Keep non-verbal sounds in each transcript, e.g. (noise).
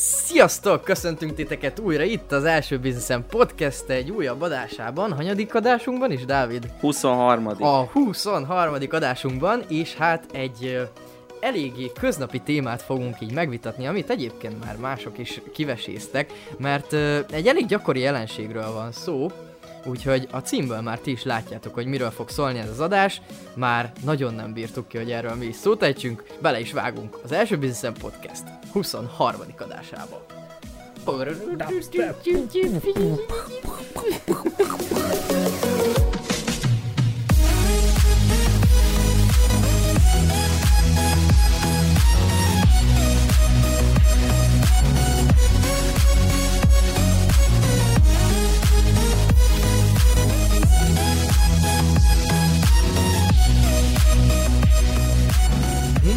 Sziasztok! Köszöntünk titeket újra itt az első Businessen Podcast egy újabb adásában. Hanyadik adásunkban is, Dávid? 23. A 23. adásunkban, és hát egy eléggé köznapi témát fogunk így megvitatni, amit egyébként már mások is kiveséztek, mert egy elég gyakori jelenségről van szó, Úgyhogy a címből már ti is látjátok, hogy miről fog szólni ez az adás. Már nagyon nem bírtuk ki, hogy erről mi is szót ejtsünk. Bele is vágunk az első Businessen Podcast 23. adásába. (laughs)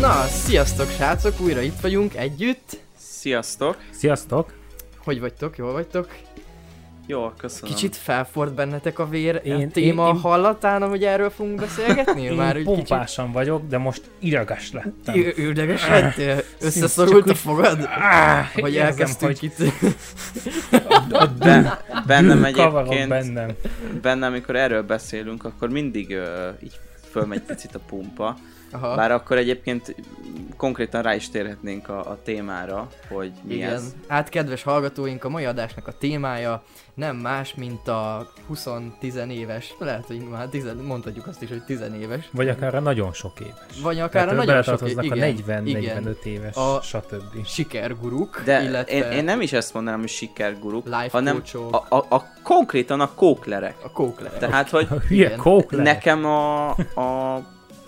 Na, sziasztok srácok, újra itt vagyunk együtt. Sziasztok! Sziasztok! Hogy vagytok, jól vagytok? Jó, köszönöm. Kicsit felfort bennetek a vér én, a téma én- én- hallatán, hogy erről fogunk beszélgetni? Én Már úgy pompásan vagyok, de most iragas lettem. kicsit ü- üldöges lettél? (laughs) Összeszorult a fogad? Hogy elkezdtünk hogy itt... a dű, Ben, bennem egyébként, bennem. bennem, amikor erről beszélünk, akkor mindig uh, így fölmegy picit a pumpa. Aha. Bár akkor egyébként konkrétan rá is térhetnénk a, a témára, hogy mi Igen. ez. Hát kedves hallgatóink, a mai adásnak a témája nem más, mint a 20-10 éves, lehet, hogy már 10, mondhatjuk azt is, hogy 10 éves, Vagy akár a nagyon sok éves. vagy akár a Tehát nagyon sok beletartoznak igen, a igen, 40-45 éves, A- stb. sikerguruk, De illetve én, én nem is ezt mondanám, hogy sikerguruk, life hanem a, a, a, konkrétan a kóklerek. a kóklerek. Tehát, hogy A (laughs) hülye Igen. kókler. Nekem a, a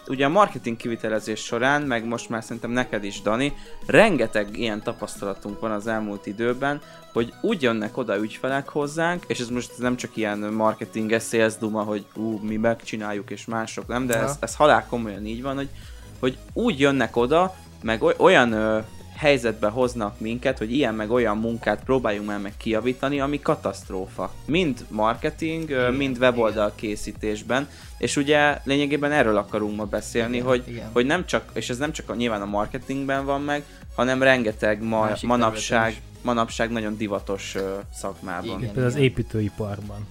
ugye a marketing kivitelezés során, meg most már szerintem neked is, Dani, rengeteg ilyen tapasztalatunk van az elmúlt időben, hogy úgy jönnek oda ügyfelek hozzánk, és ez most nem csak ilyen marketing sales duma, hogy ú, mi megcsináljuk és mások nem, de Aha. ez, ez halál komolyan így van, hogy, hogy úgy jönnek oda, meg oly- olyan ö, helyzetbe hoznak minket, hogy ilyen meg olyan munkát próbáljunk már meg kijavítani, ami katasztrófa. Mind marketing, Igen, mind weboldal készítésben, és ugye lényegében erről akarunk ma beszélni, Igen, hogy, igen. hogy nem csak, és ez nem csak a, nyilván a marketingben van meg, hanem rengeteg ma, Másik manapság, manapság nagyon divatos ö, szakmában. Igen. Például az építőiparban.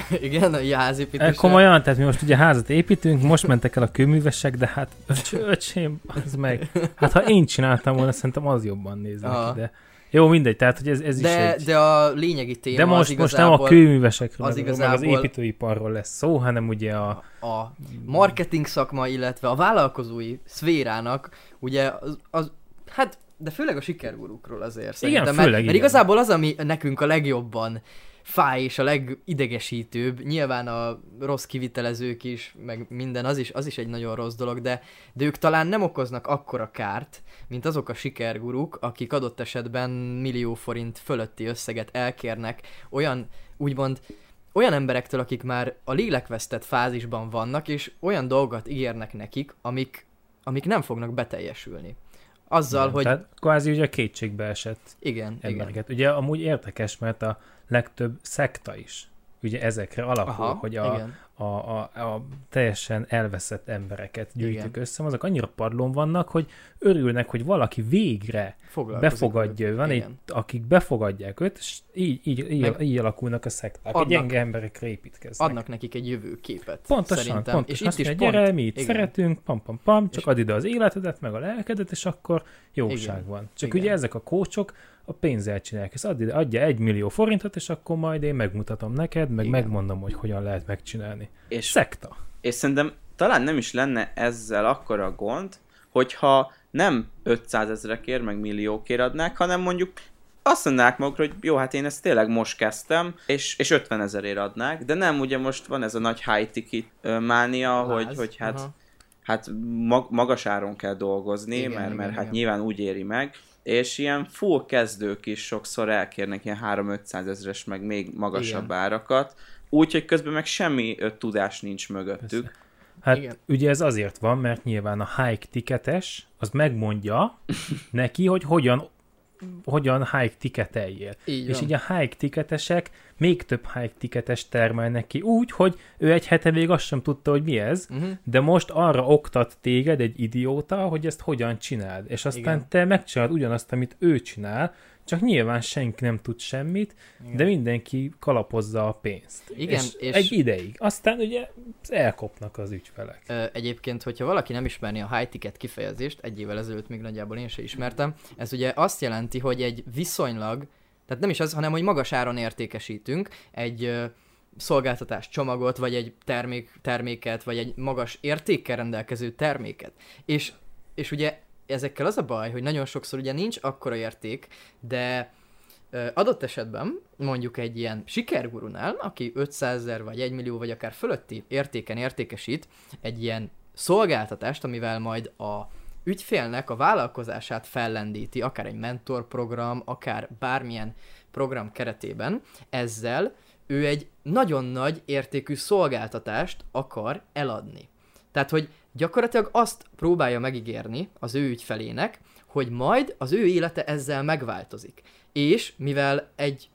(laughs) Igen, a házépítés. Komolyan, tehát mi most ugye házat építünk, most mentek el a kőművesek, de hát öcs, (laughs) öcsém, az meg. Hát ha én csináltam volna, szerintem az jobban néz Aha. neki, de jó, mindegy, tehát hogy ez, ez is de, egy... de a lényegi téma De az most, most nem igazából a kőművesekről, az az meg az igazából- építőiparról lesz szó, hanem ugye a... a marketing szakma, illetve a vállalkozói szférának, ugye az, az hát de főleg a sikergurukról azért szerintem, mert, főleg mert igen. igazából az, ami nekünk a legjobban fáj és a legidegesítőbb, nyilván a rossz kivitelezők is, meg minden, az is, az is egy nagyon rossz dolog, de, de ők talán nem okoznak akkora kárt, mint azok a sikerguruk, akik adott esetben millió forint fölötti összeget elkérnek olyan, úgymond, olyan emberektől, akik már a lélekvesztett fázisban vannak, és olyan dolgot ígérnek nekik, amik, amik nem fognak beteljesülni. Azzal, Igen, hogy... Tehát kvázi ugye kétségbe esett Igen, igen. embereket. Ugye amúgy érdekes, mert a legtöbb szekta is ugye ezekre alapul, Aha, hogy a, igen. A, a, a teljesen elveszett embereket gyűjtük Igen. össze, azok annyira padlón vannak, hogy örülnek, hogy valaki végre befogadja, van egy, akik befogadják őt, és így, így, így, Meg így alakulnak a szekták, adnak- hogy gyenge emberekre építkeznek. Adnak nekik egy jövőképet. Pontosan, szerintem. pontosan. És itt Azt is mondja, gyere, mi itt igen. szeretünk, pam, pam, pam, csak És- add ide az életedet, meg a lelkedet, és akkor jóság Igen. van. Csak Igen. ugye ezek a kócsok a pénzzel csinálják. Ezt ide, adja egy millió forintot, és akkor majd én megmutatom neked, meg Igen. megmondom, hogy hogyan lehet megcsinálni. És Szekta. És szerintem talán nem is lenne ezzel akkora gond, hogyha nem 500 ezrekért, meg milliókért adnák, hanem mondjuk azt mondanák magukra, hogy jó, hát én ezt tényleg most kezdtem, és, és 50 ezerért adnák, de nem, ugye most van ez a nagy high ticket mánia, Láz. hogy, hogy hát, Aha. hát mag, magas áron kell dolgozni, Igen, mert, igen, mert hát igen. nyilván úgy éri meg, és ilyen full kezdők is sokszor elkérnek ilyen 3-500 ezres, meg még magasabb Igen. árakat, úgyhogy közben meg semmi ö, tudás nincs mögöttük. Persze. Hát Igen. Igen. ugye ez azért van, mert nyilván a hike ticketes, az megmondja (laughs) neki, hogy hogyan hogyan hike ticketeljél. Így És így a hike ticketesek még több high ticketes termelnek ki, úgy, hogy ő egy hete még azt sem tudta, hogy mi ez, Uh-huh. de most arra oktat téged egy idióta, hogy ezt hogyan csináld, és aztán Igen. te megcsinálod ugyanazt, amit ő csinál, csak nyilván senki nem tud semmit, Igen. de mindenki kalapozza a pénzt. Igen, és, és- egy ideig. Aztán ugye elkopnak az ügyfelek. Ö, Egyébként, hogyha valaki nem ismerni a high ticket kifejezést, egy évvel ezelőtt még nagyjából én se ismertem, ez ugye azt jelenti, hogy egy viszonylag, tehát nem is az, hanem hogy magas áron értékesítünk egy ö, szolgáltatás csomagot, vagy egy termék, terméket, vagy egy magas értékkel rendelkező terméket. És, és ugye ezekkel az a baj, hogy nagyon sokszor ugye nincs akkora érték, de adott esetben mondjuk egy ilyen sikergurunál, aki 500 ezer vagy 1 millió vagy akár fölötti értéken értékesít egy ilyen szolgáltatást, amivel majd a ügyfélnek a vállalkozását fellendíti, akár egy mentorprogram, akár bármilyen program keretében, ezzel ő egy nagyon nagy értékű szolgáltatást akar eladni. Tehát, hogy gyakorlatilag azt próbálja megígérni az ő ügyfelének, hogy majd az ő élete ezzel megváltozik. És mivel egy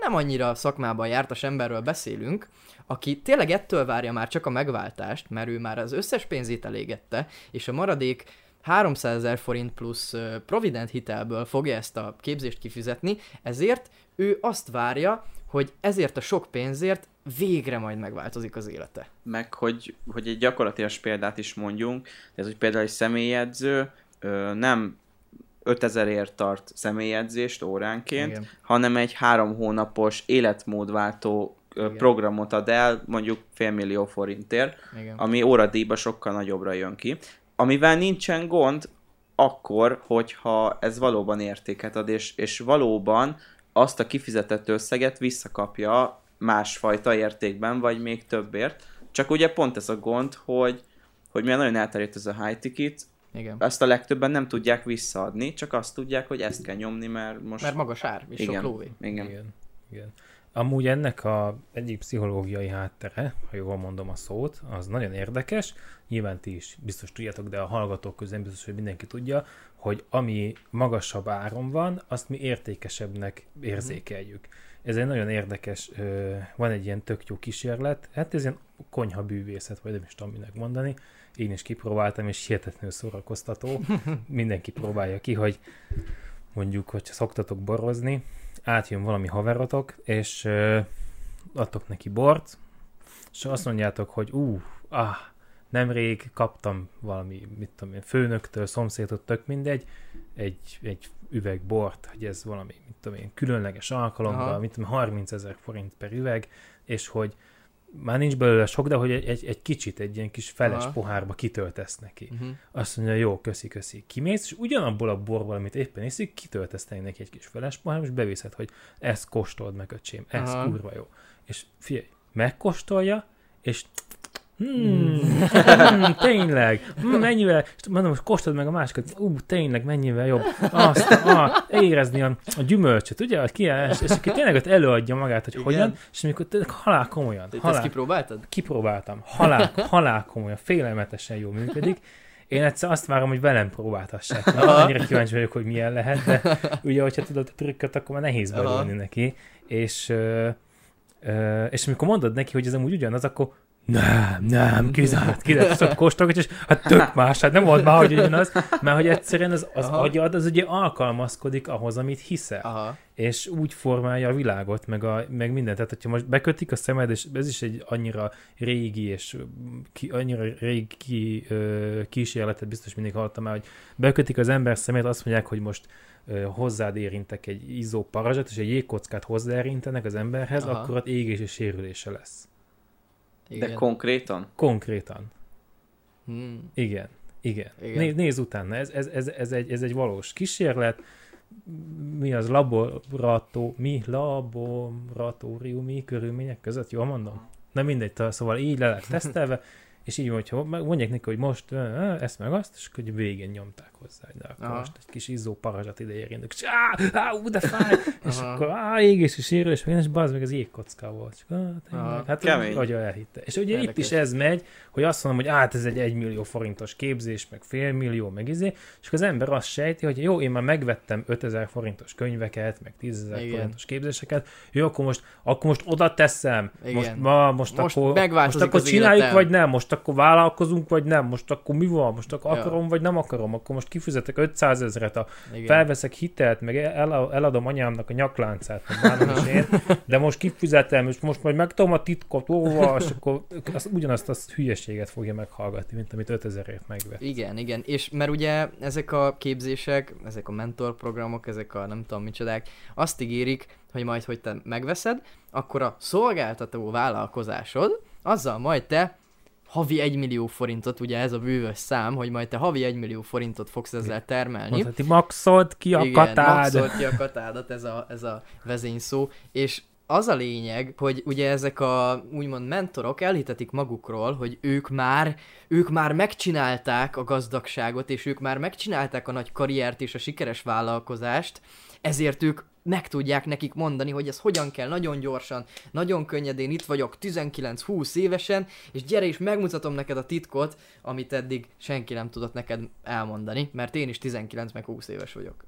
nem annyira szakmában jártas emberről beszélünk, aki tényleg ettől várja már csak a megváltást, mert ő már az összes pénzét elégette, és a maradék 300 ezer forint plusz Provident hitelből fogja ezt a képzést kifizetni, ezért ő azt várja, hogy ezért a sok pénzért végre majd megváltozik az élete. meg hogy, hogy egy gyakorlatilag példát is mondjunk, ez hogy például egy személyedző ö, nem 5000 ért tart személyedzést óránként, Igen. hanem egy három hónapos életmódváltó Igen. programot ad el, mondjuk félmillió forintért, Igen. ami óradíjba sokkal nagyobbra jön ki. Amivel nincsen gond, akkor, hogyha ez valóban értéket ad, és, és valóban azt a kifizetett összeget visszakapja másfajta értékben, vagy még többért. Csak ugye pont ez a gond, hogy, hogy mivel nagyon elterjedt ez a high ticket, Igen. ezt a legtöbben nem tudják visszaadni, csak azt tudják, hogy ezt kell nyomni, mert most... Mert magas ár, és igen, sok lóvé. igen. Igen. Igen. Amúgy ennek a egyik pszichológiai háttere, ha jól mondom a szót, az nagyon érdekes. Nyilván ti is biztos tudjátok, de a hallgatók közben biztos, hogy mindenki tudja, hogy ami magasabb áron van, azt mi értékesebbnek érzékeljük. Ez egy nagyon érdekes, van egy ilyen tök jó kísérlet, hát ez ilyen konyha bűvészet, vagy nem is tudom minek mondani. Én is kipróbáltam, és hihetetlenül szórakoztató. (laughs) Mindenki próbálja ki, hogy mondjuk, hogy szoktatok borozni, átjön valami haverotok, és adtok neki bort, és azt mondjátok, hogy ú, ah, nemrég kaptam valami, mit tudom én, főnöktől, szomszédot, tök mindegy, egy, egy üveg bort, hogy ez valami, mit tudom én, különleges alkalommal, Aha. mit tudom, 30 ezer forint per üveg, és hogy már nincs belőle sok, de hogy egy, egy, egy kicsit, egy ilyen kis feles Aha. pohárba kitöltesz neki. Uh-huh. Azt mondja, jó, köszi, köszi. Kimész, és ugyanabból a borból, amit éppen iszik, kitöltesz neki egy kis feles pohár, és beviszed, hogy ezt kóstold meg, öcsém, ez Aha. kurva jó. És figyelj, megkóstolja, és Hmm, hmm, tényleg, hmm, (laughs) mennyivel, és mondom, most kóstold meg a másikat, ú, tényleg, mennyivel jobb, azt, ah, érezni a, a gyümölcsöt, ugye, ki, és, és aki tényleg ott előadja magát, hogy Igen. hogyan, és amikor tényleg halál komolyan, Te ezt halál, kipróbáltad? kipróbáltam, halál, halál komolyan, félelmetesen jól működik. Én egyszer azt várom, hogy velem próbáltassák. Na, annyira kíváncsi vagyok, hogy milyen lehet, de ugye, hogyha tudod a trükköt, akkor már nehéz belőni neki. És, ö, ö, és amikor mondod neki, hogy ez amúgy ugyanaz, akkor nem, nem, kizárt, kizárt, csak kóstolgat, és hát tök más, hát nem volt már, hogy ugyanaz, mert hogy egyszerűen az, az Aha. agyad, az ugye alkalmazkodik ahhoz, amit hiszel Aha. és úgy formálja a világot, meg, a, meg mindent. Tehát, hogyha most bekötik a szemed, és ez is egy annyira régi, és ki, annyira régi ö, kísérletet, biztos mindig hallottam már, hogy bekötik az ember szemét, azt mondják, hogy most hozzád érintek egy izzó parazsat, és egy jégkockát hozzáérintenek az emberhez, Aha. akkor ott égés és sérülése lesz. Igen. De konkrétan? Konkrétan. hmm. Igen. Igen. Igen. Igen. Nézz, utána, ez, ez, ez, ez, egy, ez egy valós kísérlet. Mi az laborató, mi laboratóriumi körülmények között, jól mondom? Na mindegy, szóval így le lett tesztelve, és így, hogyha mondják neki, hogy most ezt meg azt, és akkor végén nyomták hozzá, de akkor Aha. most egy kis izzó parazsat ide érjön, és á, á, ú, de fáj, (laughs) és akkor á, égés és sérül, és és bazd meg az jégkocka volt. Csak, á, hát Kemény. hogy elhitte. És ugye Érdekes. itt is ez megy, hogy azt mondom, hogy át ez egy egymillió forintos képzés, meg fél millió, meg izé, és az ember azt sejti, hogy jó, én már megvettem 5000 forintos könyveket, meg 10.000 forintos képzéseket, jó, akkor most, akkor most oda teszem, Igen. most, ma, most, most akkor, most akkor csináljuk, életem. vagy nem, most akkor vállalkozunk, vagy nem, most akkor mi van, most akkor ja. akarom, vagy nem akarom, akkor most kifizetek 500 ezeret, a, felveszek hitelt, meg el, eladom anyámnak a nyakláncát, meg is én, de most kifizetem, és most majd megtudom a titkot, óva, és akkor az, ugyanazt a hülyeséget fogja meghallgatni, mint amit 5000ért megvett. Igen, igen, és mert ugye ezek a képzések, ezek a mentorprogramok, ezek a nem tudom micsodák, azt ígérik, hogy majd, hogy te megveszed, akkor a szolgáltató vállalkozásod, azzal majd te havi 1 millió forintot, ugye ez a bűvös szám, hogy majd te havi 1 millió forintot fogsz ezzel termelni. Mondhatni, maxolt ki a Igen, katád. maxolt ki a katádat, ez a, ez a vezényszó, és az a lényeg, hogy ugye ezek a úgymond mentorok elhitetik magukról, hogy ők már, ők már megcsinálták a gazdagságot, és ők már megcsinálták a nagy karriert és a sikeres vállalkozást, ezért ők meg tudják nekik mondani, hogy ez hogyan kell nagyon gyorsan, nagyon könnyedén, itt vagyok 19-20 évesen, és gyere is megmutatom neked a titkot, amit eddig senki nem tudott neked elmondani, mert én is 19 meg 20 éves vagyok.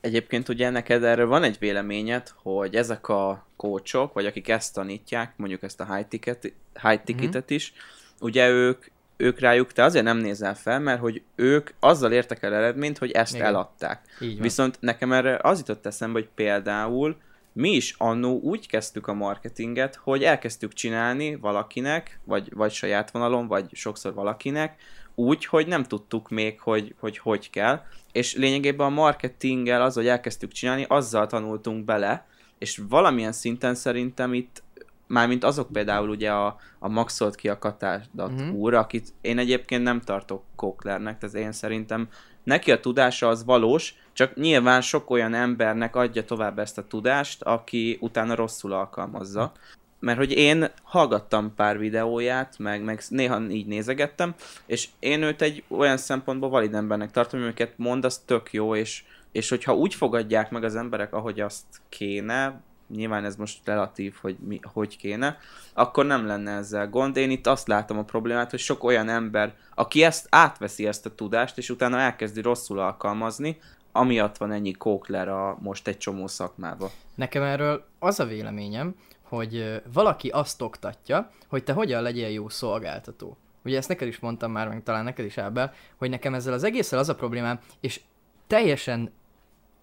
Egyébként ugye neked erről van egy véleményed, hogy ezek a kócsok, vagy akik ezt tanítják, mondjuk ezt a high, ticket, high ticketet mm-hmm. is, ugye ők ők rájuk te azért nem nézel fel, mert hogy ők azzal értek el eredményt, hogy ezt Igen. eladták. Viszont nekem erre az jutott eszembe, hogy például mi is annó úgy kezdtük a marketinget, hogy elkezdtük csinálni valakinek, vagy, vagy saját vonalon, vagy sokszor valakinek, úgy, hogy nem tudtuk még, hogy hogy, hogy kell, és lényegében a marketinggel az, hogy elkezdtük csinálni, azzal tanultunk bele, és valamilyen szinten szerintem itt mármint azok például ugye a, a maxolt ki a katádat uh-huh. úr, akit én egyébként nem tartok Koklernek, tehát én szerintem neki a tudása az valós, csak nyilván sok olyan embernek adja tovább ezt a tudást, aki utána rosszul alkalmazza. Mert hogy én hallgattam pár videóját, meg, meg néha így nézegettem, és én őt egy olyan szempontból valid embernek tartom, amiket mond, az tök jó, és, és hogyha úgy fogadják meg az emberek, ahogy azt kéne, nyilván ez most relatív, hogy mi, hogy kéne, akkor nem lenne ezzel gond. Én itt azt látom a problémát, hogy sok olyan ember, aki ezt átveszi ezt a tudást, és utána elkezdi rosszul alkalmazni, amiatt van ennyi kókler a most egy csomó szakmába. Nekem erről az a véleményem, hogy valaki azt oktatja, hogy te hogyan legyél jó szolgáltató. Ugye ezt neked is mondtam már, meg talán neked is Ábel, hogy nekem ezzel az egésszel az a problémám, és teljesen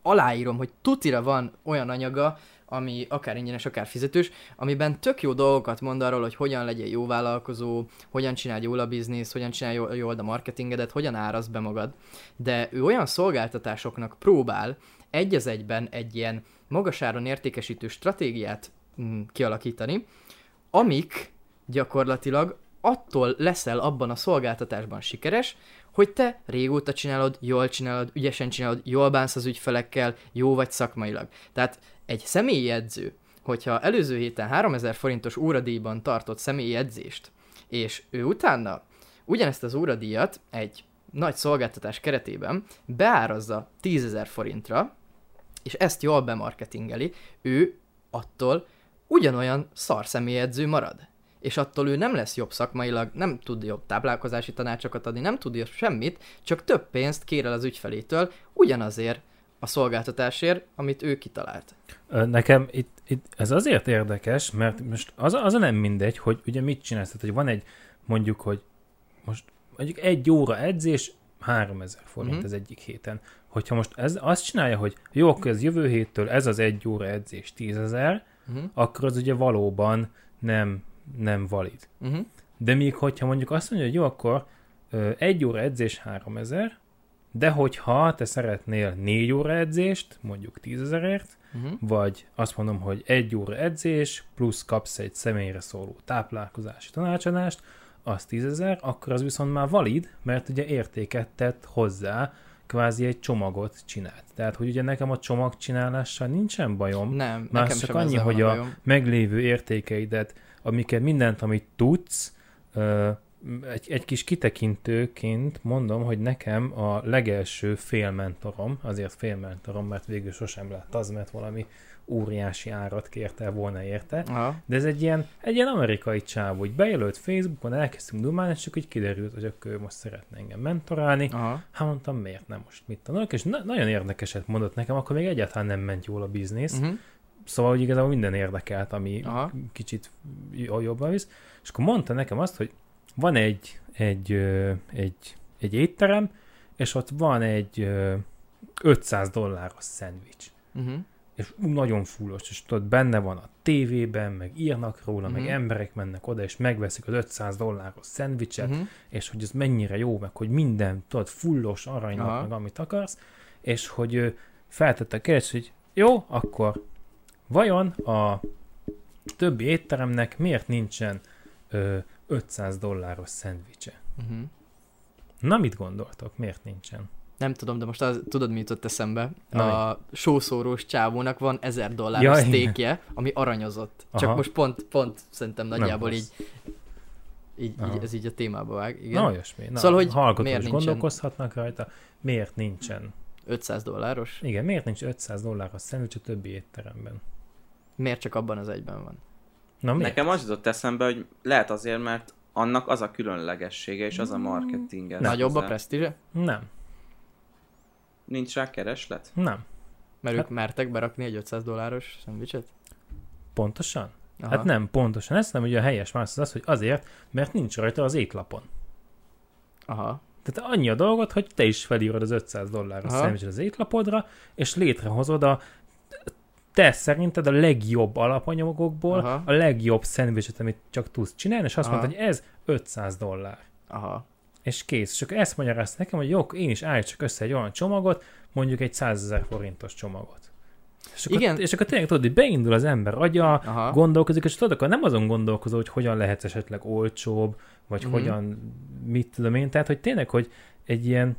aláírom, hogy tutira van olyan anyaga, ami akár ingyenes, akár fizetős, amiben tök jó dolgokat mond arról, hogy hogyan legyél jó vállalkozó, hogyan csináld jól a biznisz, hogyan csinálj jól, jól a marketingedet, hogyan árasz be magad. De ő olyan szolgáltatásoknak próbál egy az egyben egy ilyen magasáron értékesítő stratégiát mm, kialakítani, amik gyakorlatilag attól leszel abban a szolgáltatásban sikeres, hogy te régóta csinálod, jól csinálod, ügyesen csinálod, jól bánsz az ügyfelekkel, jó vagy szakmailag. Tehát egy személyi edző, hogyha előző héten 3000 forintos óradíjban tartott személyi edzést, és ő utána ugyanezt az óradíjat egy nagy szolgáltatás keretében beárazza 10.000 forintra, és ezt jól bemarketingeli, ő attól ugyanolyan szar személyedző marad. És attól ő nem lesz jobb szakmailag, nem tud jobb táplálkozási tanácsokat adni, nem tud jobb semmit, csak több pénzt kér el az ügyfelétől, ugyanazért a szolgáltatásért, amit ő kitalált. Nekem itt, itt ez azért érdekes, mert most az, az nem mindegy, hogy ugye mit csinálsz, tehát, hogy van egy, mondjuk, hogy most mondjuk egy óra edzés, 3000 forint uh-huh. az egyik héten. Hogyha most ez azt csinálja, hogy jó, akkor ez jövő héttől ez az egy óra edzés 10 ezer, uh-huh. akkor az ugye valóban nem, nem valid. Uh-huh. De még hogyha mondjuk azt mondja, hogy jó, akkor egy óra edzés 3000, de hogyha te szeretnél négy óra edzést, mondjuk tízezerért, uh-huh. vagy azt mondom, hogy egy óra edzés, plusz kapsz egy személyre szóló táplálkozási tanácsadást, az tízezer, akkor az viszont már valid, mert ugye értéket tett hozzá, kvázi egy csomagot csinált. Tehát, hogy ugye nekem a csomagcsinálással nincsen bajom, nem, már nekem csak annyi, hogy a, a meglévő értékeidet, amiket mindent, amit tudsz, egy, egy kis kitekintőként mondom, hogy nekem a legelső félmentorom, azért félmentorom, mert végül sosem lett az, mert valami óriási árat kérte volna érte, Aha. de ez egy ilyen, egy ilyen amerikai csáv, hogy bejelölt Facebookon, elkezdtünk dumálni, és csak így kiderült, hogy akkor ő most szeretne engem mentorálni. Aha. Hát mondtam, miért nem most mit tanulok, és na- nagyon érdekeset mondott nekem, akkor még egyáltalán nem ment jól a biznisz, Uh-huh. Szóval, hogy igazából minden érdekelt, ami Aha. Kicsit jobban visz. És akkor mondta nekem azt, hogy van egy, egy, egy, egy étterem, és ott van egy ö, 500 dolláros szendvics. Uh-huh. És nagyon fullos, és tudod, benne van a tévében, meg írnak róla, uh-huh. meg Mhm. emberek mennek oda, és megveszik az 500 dolláros szendvicset, uh-huh. És hogy ez mennyire jó, meg hogy minden, tudod, fullos, aranynak, Aha. meg amit akarsz, és hogy feltette a kérdést, hogy jó, akkor vajon a többi étteremnek miért nincsen ö, 500 dolláros szendvicse? Uh-huh. Na, mit gondoltok, miért nincsen? Nem tudom, de most az, tudod, mi jutott eszembe? Na, a sószórós csávónak van 1000 dolláros Ja, sztékje, ami aranyozott. Csak Aha. most pont, pont szerintem nagyjából így, így, Aha. így, ez így a témába vág. Igen. Na, olyasmi. Na, Szóval, hogy hallgatók miért nincsen? gondolkozhatnak rajta, miért nincsen? 500 dolláros? Igen, miért nincs 500 dolláros szendvics a többi étteremben? Miért csak abban az egyben van? Na, miért? Nekem az jutott eszembe, hogy lehet azért, mert annak az a különlegessége, és az a marketinge. Nagyobb a hozzá. presztízse? Nem, Nincs rá kereslet? nem. Mert Hát- ők mertek berakni egy 500 dolláros szendvicset? Pontosan? Aha. Hát nem, pontosan ezt nem, ugye a helyes válasz az az, hogy azért, mert nincs rajta az étlapon. Aha. Tehát annyi a dolgot, hogy te is felírod az 500 dolláros szendvicset az étlapodra, és létrehozod a te szerinted a legjobb alapanyagokból Aha. a legjobb szendvicset, amit csak tudsz csinálni, és azt Aha. mondod, hogy ez 500 dollár. Aha. És kész. És akkor ezt magyarázta nekem, hogy jó, én is állítsak össze egy olyan csomagot, mondjuk egy 100 ezer forintos csomagot. És akkor, Igen. és akkor tényleg tudod, hogy beindul az ember agya, Aha. gondolkozik, és tudod, akkor nem azon gondolkozol, hogy hogyan lehet esetleg olcsóbb, vagy mm-hmm. hogyan, mit tudom én, tehát, hogy tényleg, hogy egy ilyen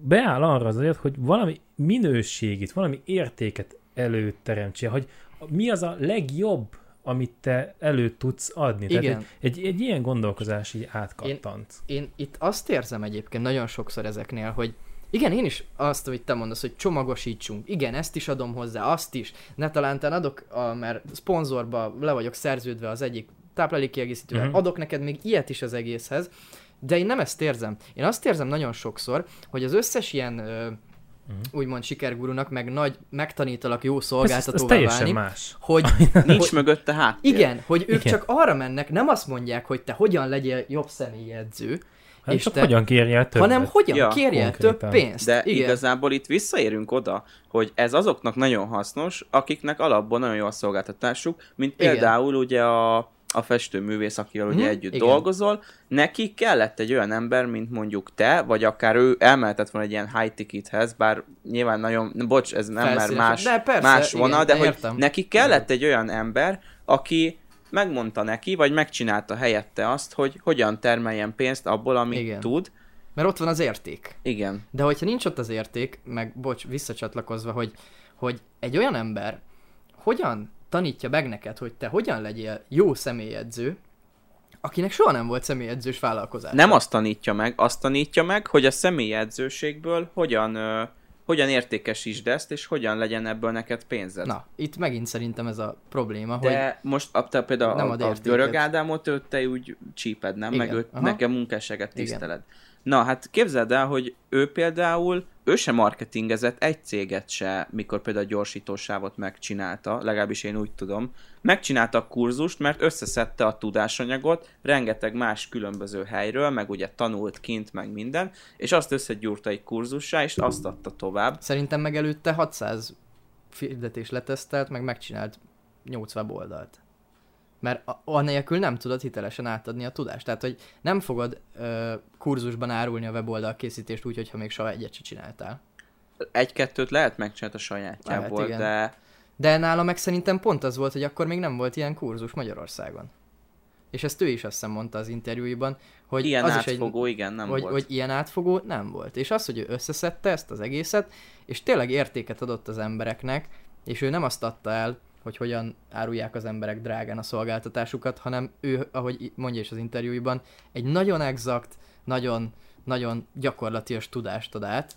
beáll arra az agyat, hogy valami minőségit, valami értéket előteremtse, hogy mi az a legjobb, amit te elő tudsz adni. Tehát Igen. egy, egy, egy ilyen gondolkozás így átkattant. Én itt azt érzem egyébként nagyon sokszor ezeknél, hogy igen, én is azt, amit te mondasz, hogy csomagosítsunk. Igen, ezt is adom hozzá, azt is. Ne talántán adok, a, mert szponzorba le vagyok szerződve az egyik táplálékkiegészítővel, Mhm. adok neked még ilyet is az egészhez, de én nem ezt érzem. Én azt érzem nagyon sokszor, hogy az összes ilyen ö, Mhm. úgymond sikergurunak, meg nagy megtanítalak jó Ez, ez szolgáltatóvá teljesen válni, más. hogy (laughs) Nincs mögötte háttér. igen, hogy ők Igen. csak arra mennek, nem azt mondják, hogy te hogyan legyél jobb személyedző, Hát és csak te- hogyan kérjél többet? hanem hogyan Ja, kérjél konkrétan. több pénzt. De Igen. igazából itt visszaérünk oda, hogy ez azoknak nagyon hasznos, akiknek alapból nagyon jó a szolgáltatásuk, mint Igen. például ugye a, a festőművész, akivel ugye Mhm, együtt igen. dolgozol, neki kellett egy olyan ember, mint mondjuk te, vagy akár ő elmehetett volna egy ilyen high tickethez, bár nyilván nagyon, bocs, ez nem már más, de persze, más vonal, de hogy értem. neki kellett egy olyan ember, aki megmondta neki, vagy megcsinálta helyette azt, hogy hogyan termeljen pénzt abból, amit Igen. tud. Mert ott van az érték. Igen. De hogyha nincs ott az érték, meg bocs, visszacsatlakozva, hogy, hogy egy olyan ember hogyan tanítja meg neked, hogy te hogyan legyél jó személyedző, akinek soha nem volt személyedzős vállalkozás. Nem azt tanítja meg, azt tanítja meg, hogy a személyi edzőségből hogyan, ö, hogyan értékesítsd ezt, és hogyan legyen ebből neked pénzed. Na, itt megint szerintem ez a probléma, hogy De most a, te például Nem a, a görög Ádámot, őt te úgy csíped, nem? Igen, Meg őt, aha. nekem munkásságet Igen. Na, hát képzeld el, hogy ő például, ő sem marketingezett egy céget se, mikor például a gyorsítósávot megcsinálta, legalábbis én úgy tudom. Megcsinálta a kurzust, mert összeszedte a tudásanyagot rengeteg más különböző helyről, meg ugye tanult kint, meg minden, és azt összegyúrta egy kurzussá, és azt adta tovább. szerintem meg előtte 600 hirdetés letesztelt, meg megcsinált 8 weboldalt. Mert anélkül nem tudod hitelesen átadni a tudást. Tehát, hogy nem fogod ö, kurzusban árulni a weboldal készítést úgy, hogyha még soha egyet se csináltál. Egy-kettőt lehet megcsinálni a sajátjából, Lehet, de De nála meg szerintem pont az volt, hogy akkor még nem volt ilyen kurzus Magyarországon. És ezt ő is azt hiszem mondta az interjúiban, hogy ilyen az átfogó, is egy, igen, nem hogy, volt. hogy ilyen átfogó nem volt. És az, hogy ő összeszedte ezt az egészet, és tényleg értéket adott az embereknek, és ő nem azt adta el, hogy hogyan árulják az emberek drágán a szolgáltatásukat, hanem ő, ahogy mondja is az interjúiban, egy nagyon exakt, nagyon, nagyon gyakorlatias tudást ad át.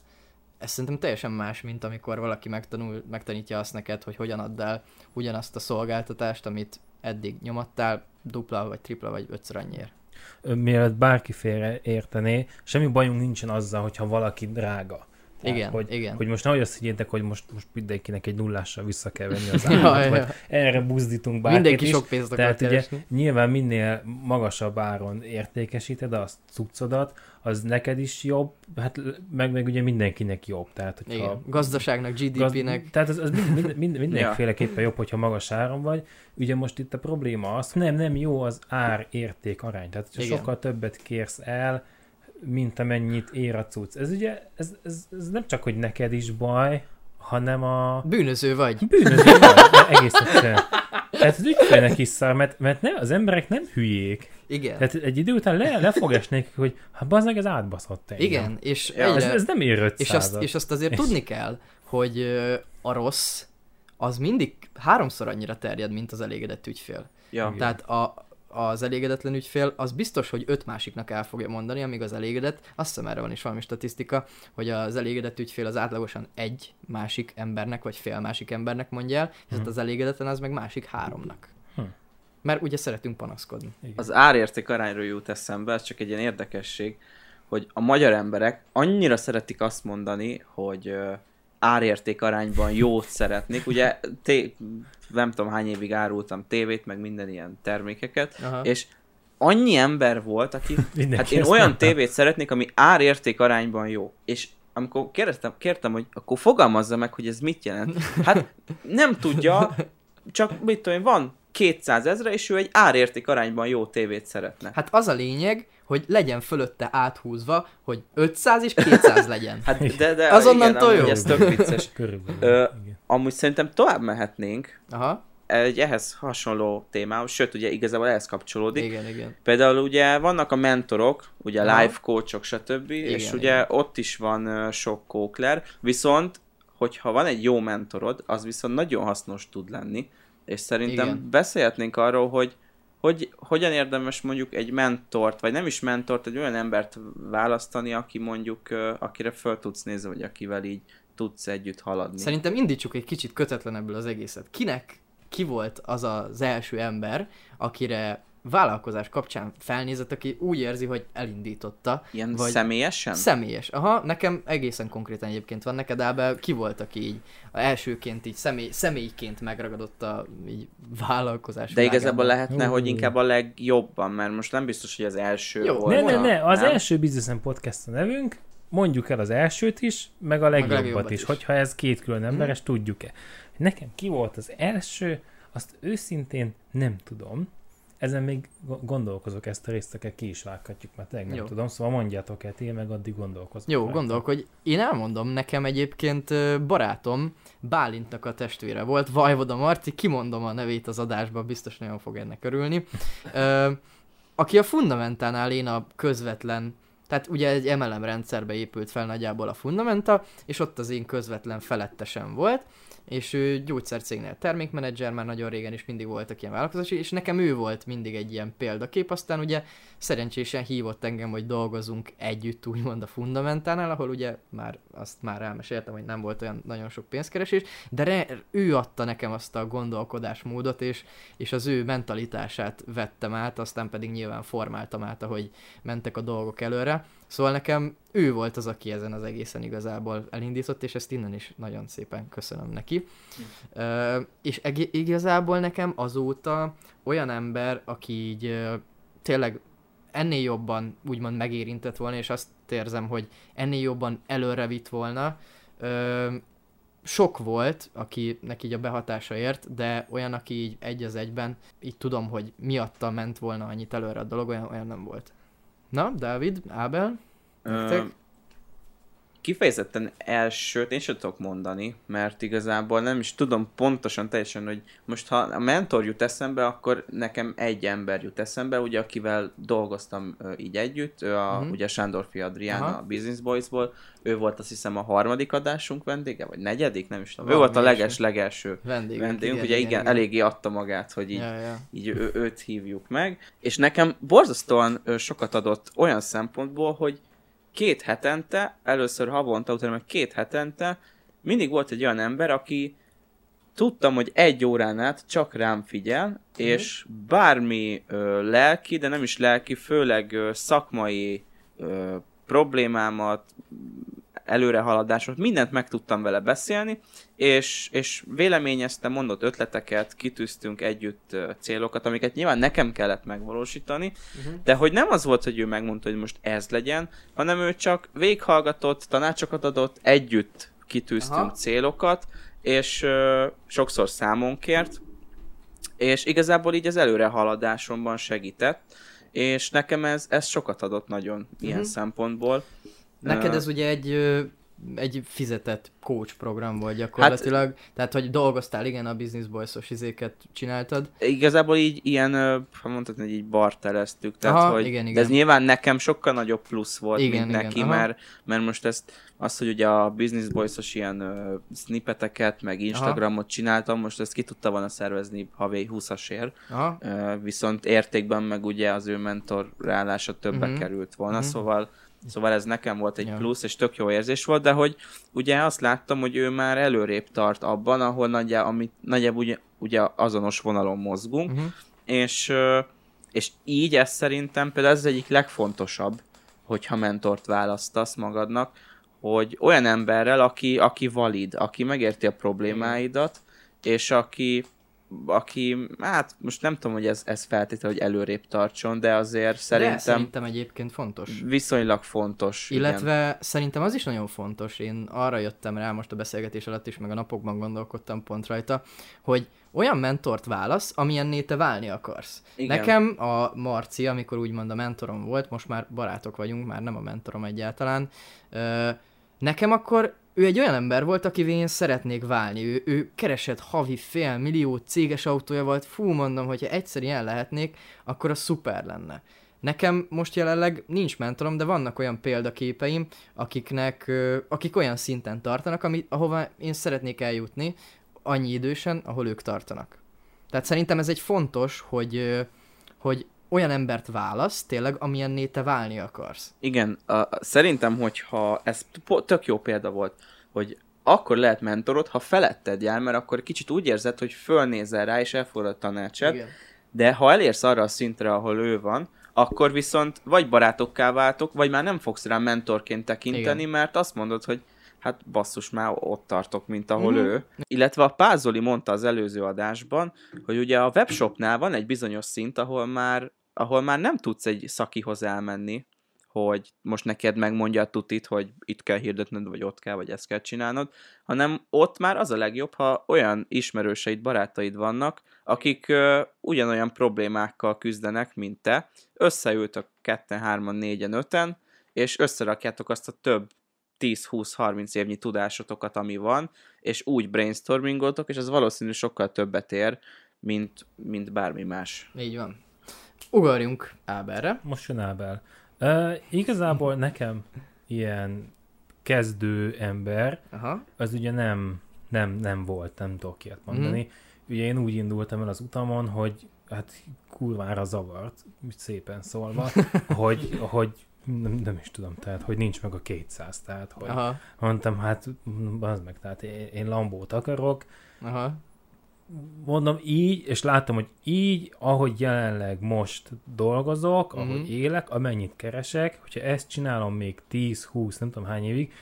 Ez szerintem teljesen más, mint amikor valaki megtanul, megtanítja azt neked, hogy hogyan add el ugyanazt a szolgáltatást, amit eddig nyomattál, dupla, vagy tripla, vagy ötször annyiért. Mielőtt bárki félre értené, semmi bajunk nincsen azzal, hogyha valaki drága. Tehát, Igen, hogy, igen. hogy most nehogy azt higgyétek, hogy most, most mindenkinek egy nullással vissza kell venni az (laughs) Ja, árat, vagy ja. erre buzdítunk bárkit Mindenki is. sok pénzt akar Tehát ugye keresni. nyilván minél magasabb áron értékesíted a cuccodat, az neked is jobb, hát meg, meg ugye mindenkinek jobb. Tehát, hogyha Igen. Gazdaságnak, GDP-nek. Gazd... Tehát az, az mind, mind, mind, (laughs) mindenféleképpen jobb, hogyha magas áron vagy. Ugye most itt a probléma az, nem, nem jó az ár-érték arány. Tehát, hogyha Igen. sokkal többet kérsz el, mint amennyit ér a cucc. Ez ugye, ez, ez, ez nem csak, hogy neked is baj, hanem a Bűnöző vagy. bűnöző baj, (laughs) egész egyszerűen. Tehát az ügyfélnek is szar, mert, mert ne, az emberek nem hülyék. Igen. Tehát egy idő után le, le fog nekik, hogy hát bazdmeg, ez átbaszott engem. Igen, és Ja, Ez, egyre, ez nem ér 500 és, azt, és azt azért És- tudni kell, hogy a rossz az mindig háromszor annyira terjed, mint az elégedett ügyfél. Ja. Igen. Tehát a, az elégedetlen ügyfél az biztos, hogy öt másiknak el fogja mondani, amíg az elégedett, azt hiszem erre van is valami statisztika, hogy az elégedett ügyfél az átlagosan egy másik embernek, vagy fél másik embernek mondja el, és Mhm. az elégedetlen az meg másik háromnak. Hm. Mert ugye szeretünk panaszkodni. Igen. Az árérték arányról jut eszembe, ez csak egy ilyen érdekesség, hogy a magyar emberek annyira szeretik azt mondani, hogy árérték arányban jót szeretnék. Ugye té- nem tudom hány évig árultam tévét, meg minden ilyen termékeket, Aha. és annyi ember volt, aki, (laughs) hát én olyan mondta. tévét szeretnék, ami árérték arányban jó. És amikor kérdeztem, kértem, hogy akkor fogalmazza meg, hogy ez mit jelent. Hát nem tudja, csak mit tudom én, van 200 ezre, és ő egy árérték arányban jó tévét szeretne. Hát az a lényeg, hogy legyen fölötte áthúzva, hogy 500 és 200 legyen. Hát de, de Azonnantól igen, amúgy jó. ez tök vicces. (laughs) Körülbelül. Ö, igen. Amúgy szerintem tovább mehetnénk Aha, egy ehhez hasonló témához, sőt ugye igazából ehhez kapcsolódik. igen, igen. Például ugye vannak a mentorok, ugye Aha. life coachok, stb. Igen, és ugye igen. ott is van sok kókler, viszont hogyha van egy jó mentorod, az viszont nagyon hasznos tud lenni, és szerintem Igen. beszélhetnénk arról, hogy hogy hogyan érdemes mondjuk egy mentort, vagy nem is mentort, egy olyan embert választani, aki mondjuk, akire föl tudsz nézni, vagy akivel így tudsz együtt haladni. Szerintem indítsuk egy kicsit kötetlenebből az egészet. Kinek ki volt az az első ember, akire vállalkozás kapcsán felnézett, aki úgy érzi, hogy elindította. Ilyen vagy- személyesen? Személyes. Aha, nekem egészen konkrétan egyébként van neked, Ábel, ki volt, aki így a elsőként így személy, személyként megragadott a így vállalkozás De igazából világában? lehetne, hogy inkább a legjobban, mert most nem biztos, hogy az első Jó, volt. Ne, ne, ne, az nem? első Business Podcast a nevünk, mondjuk el az elsőt is, meg a legjobbat, legjobbat is, is. hogyha ez két külön emberes, tudjuk-e. Nekem ki volt az első, azt őszintén nem tudom. Ezen még go- gondolkozok, ezt a részt ki is vághatjuk, mert tényleg nem Jó. tudom, szóval mondjátok el, én meg addig gondolkozok. Jó, rajta. gondolkodj. Én elmondom, nekem egyébként barátom Bálintnak a testvére volt, Vajvoda Marci, kimondom a nevét az adásba, biztos nagyon fog ennek örülni. Aki a Fundamentánál én a közvetlen, tehát ugye egy MLM rendszerbe épült fel nagyjából a Fundamenta, és ott az én közvetlen felettesem volt, és ő gyógyszercégnél termékmenedzser, már nagyon régen is mindig voltak ilyen vállalkozási, és nekem ő volt mindig egy ilyen példakép, aztán ugye szerencsésen hívott engem, hogy dolgozunk együtt úgymond a Fundamentánál, ahol ugye már azt már elmeséltem, hogy nem volt olyan nagyon sok pénzkeresés, de re, ő adta nekem azt a gondolkodásmódot, és, és az ő mentalitását vettem át, aztán pedig nyilván formáltam át, ahogy mentek a dolgok előre. Szóval nekem ő volt az, aki ezen az egészen igazából elindított, és ezt innen is nagyon szépen köszönöm neki. Ö, és eg- igazából nekem azóta olyan ember, aki így ö, tényleg ennél jobban úgymond megérintett volna, és azt érzem, hogy ennél jobban előre vitt volna. Ö, sok volt, akinek így a behatása ért, de olyan, aki így egy az egyben, így tudom, hogy miatta ment volna annyit előre a dolog, olyan, olyan nem volt. Na, Dávid, Ábel, nektek? Kifejezetten elsőt én sem tudok mondani, mert igazából nem is tudom pontosan teljesen, hogy most ha a mentor jut eszembe, akkor nekem egy ember jut eszembe, ugye akivel dolgoztam ö, így együtt, ő a, Mhm. ugye Sándorfi Adrián Aha. a Business Boysból, ő volt azt hiszem a harmadik adásunk vendége, vagy negyedik, nem is tudom. Ő Valami volt a ilyesmi. leges legelső Vendégünk, vendégünk, ugye igen, eléggé adta magát, hogy így Ja, ja. így ő, őt hívjuk meg, és nekem borzasztóan sokat adott olyan szempontból, hogy két hetente, először havonta, utána meg két hetente mindig volt egy olyan ember, aki tudtam, hogy egy órán át csak rám figyel, és bármi ö, lelki, de nem is lelki, főleg ö, szakmai ö, problémámat, előrehaladásomat, mindent meg tudtam vele beszélni, és, és véleményeztem, mondott ötleteket, kitűztünk együtt célokat, amiket nyilván nekem kellett megvalósítani, Uh-huh. de hogy nem az volt, hogy ő megmondta, hogy most ez legyen, hanem ő csak véghallgatott, tanácsokat adott, együtt kitűztünk Aha. Célokat, és ö, sokszor számon kért, és igazából így az előrehaladásomban segített, és nekem ez, ez sokat adott nagyon ilyen Mhm. szempontból. Neked ez ugye egy, egy fizetett coach program volt gyakorlatilag, hát, tehát hogy dolgoztál, igen, a Business Boys-os izéket csináltad. Igazából így ilyen, ha mondhatni, hogy így bartereztük, tehát Aha, hogy, igen, de igen. ez nyilván nekem sokkal nagyobb plusz volt, Igen, mint igen, neki, aha. mert, mert most ezt, azt, hogy ugye a Business Boys-os ilyen ö, snippeteket, meg Instagramot csináltam, most ezt ki tudta volna szervezni havi 20-asért, Aha, Ö, viszont értékben meg ugye az ő mentorálása többe Mhm. került volna, Mhm. szóval Szóval ez nekem volt egy Ja. plusz, és tök jó érzés volt, de hogy ugye azt láttam, hogy ő már előrébb tart abban, ahol nagyjá, amit, nagyjából ugye, ugye azonos vonalon mozgunk, uh-huh. és, és így ez szerintem például ez az egyik legfontosabb, hogyha mentort választasz magadnak, hogy olyan emberrel, aki, aki valid, aki megérti a problémáidat, és aki, aki, hát most nem tudom, hogy ez, ez feltétlenül, hogy előrébb tartson, de azért szerintem, De szerintem egyébként fontos. viszonylag fontos. Illetve igen. szerintem az is nagyon fontos, én arra jöttem rá most a beszélgetés alatt is, meg a napokban gondolkodtam pont rajta, hogy olyan mentort válasz, amilyenné te válni akarsz. Igen. Nekem a Marci, amikor úgymond a mentorom volt, most már barátok vagyunk, már nem a mentorom egyáltalán, nekem akkor ő egy olyan ember volt, akivel én szeretnék válni. Ő, ő keresett havi fél millió céges autója volt, fú, mondom, hogyha egyszer ilyen lehetnék, akkor az szuper lenne. Nekem most jelenleg nincs mentorom, de vannak olyan példaképeim, akiknek, akik olyan szinten tartanak, ami, ahova én szeretnék eljutni, annyi idősen, ahol ők tartanak. Tehát szerintem ez egy fontos, hogy, hogy olyan embert válasz, tényleg, amilyenné te válni akarsz. Igen, a, szerintem, hogyha ez tök jó példa volt, hogy akkor lehet mentorod, ha feletted jár, mert akkor kicsit úgy érzed, hogy fölnézel rá, és elfogadod a tanácsát, de ha elérsz arra a szintre, ahol ő van, akkor viszont vagy barátokká váltok, vagy már nem fogsz rá mentorként tekinteni, Igen. mert azt mondod, hogy hát basszus, már ott tartok, mint ahol Mhm. ő. Illetve a Pázoli mondta az előző adásban, hogy ugye a webshopnál van egy bizonyos szint, ahol már, ahol már nem tudsz egy szakihoz elmenni, hogy most neked megmondja a tutit, hogy itt kell hirdetned, vagy ott kell, vagy ezt kell csinálnod, hanem ott már az a legjobb, ha olyan ismerőseid, barátaid vannak, akik ö, ugyanolyan problémákkal küzdenek, mint te, összeültök ketten, hárman, négyen, öten, és összerakjátok azt a több 10-20-30 évnyi tudásotokat, ami van, és úgy brainstormingoltok, és az valószínű sokkal többet ér, mint, mint bármi más. Így van. Ugorjunk Áberre. Most jön Ábel. Uh, igazából nekem ilyen kezdő ember, Aha. az ugye nem, nem, nem volt, nem tudok ilyet mondani. Mhm. Ugye én úgy indultam el az utamon, hogy hát kurvára zavart, úgy szépen szólva, (laughs) hogy, hogy nem, nem is tudom, tehát, hogy nincs meg a 200, tehát, hogy Aha. mondtam, hát az meg, tehát én, én Lambót akarok, Aha. mondom így, és láttam, hogy így, ahogy jelenleg most dolgozok, Mhm. ahogy élek, amennyit keresek, hogyha ezt csinálom még 10-20, nem tudom hány évig,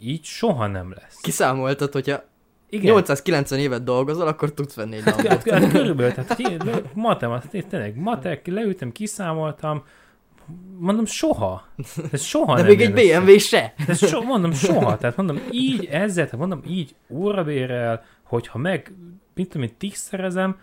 így soha nem lesz. Kiszámoltad, hogyha Igen. 890 évet dolgozol, akkor tudsz venni egy Hát, Lambót. hát körülbelül, tehát matematik, tényleg, matek, leültem, kiszámoltam, mondom, soha. Ez soha (laughs) De nem még egy össze. BMW se. Ez so, mondom, soha. Tehát mondom, így ezzel, tehát mondom, így órabérrel, hogyha meg, mit tudom én, tízszerezem,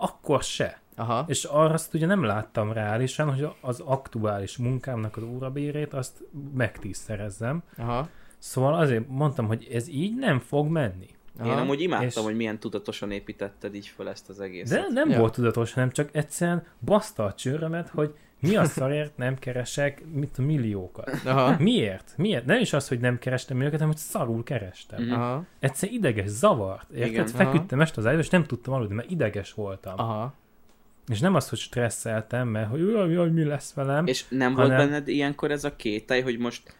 akkor se. Aha. És arra azt ugye nem láttam reálisan, hogy az aktuális munkámnak az órabérét azt megtízszerezzem. Aha. Szóval azért mondtam, hogy ez így nem fog menni. Én amúgy imádtam, És- hogy milyen tudatosan építetted így föl ezt az egészet. De nem Ja. volt tudatos, hanem csak egyszerűen baszta a csőrömet, hogy mi a szarért nem keresek mit a milliókat. Aha. Miért? Miért? Nem is az, hogy nem kerestem milliókat, hanem hogy szarul kerestem. Mhm. Aha. Egyszer ideges, zavart. Érted? Igen. Feküdtem este az ágyba, és nem tudtam aludni, mert ideges voltam. Aha. És nem az, hogy stresszeltem, mert hogy jaj, jaj, mi lesz velem. És nem volt Hanem- benned ilyenkor ez a kételj, hogy most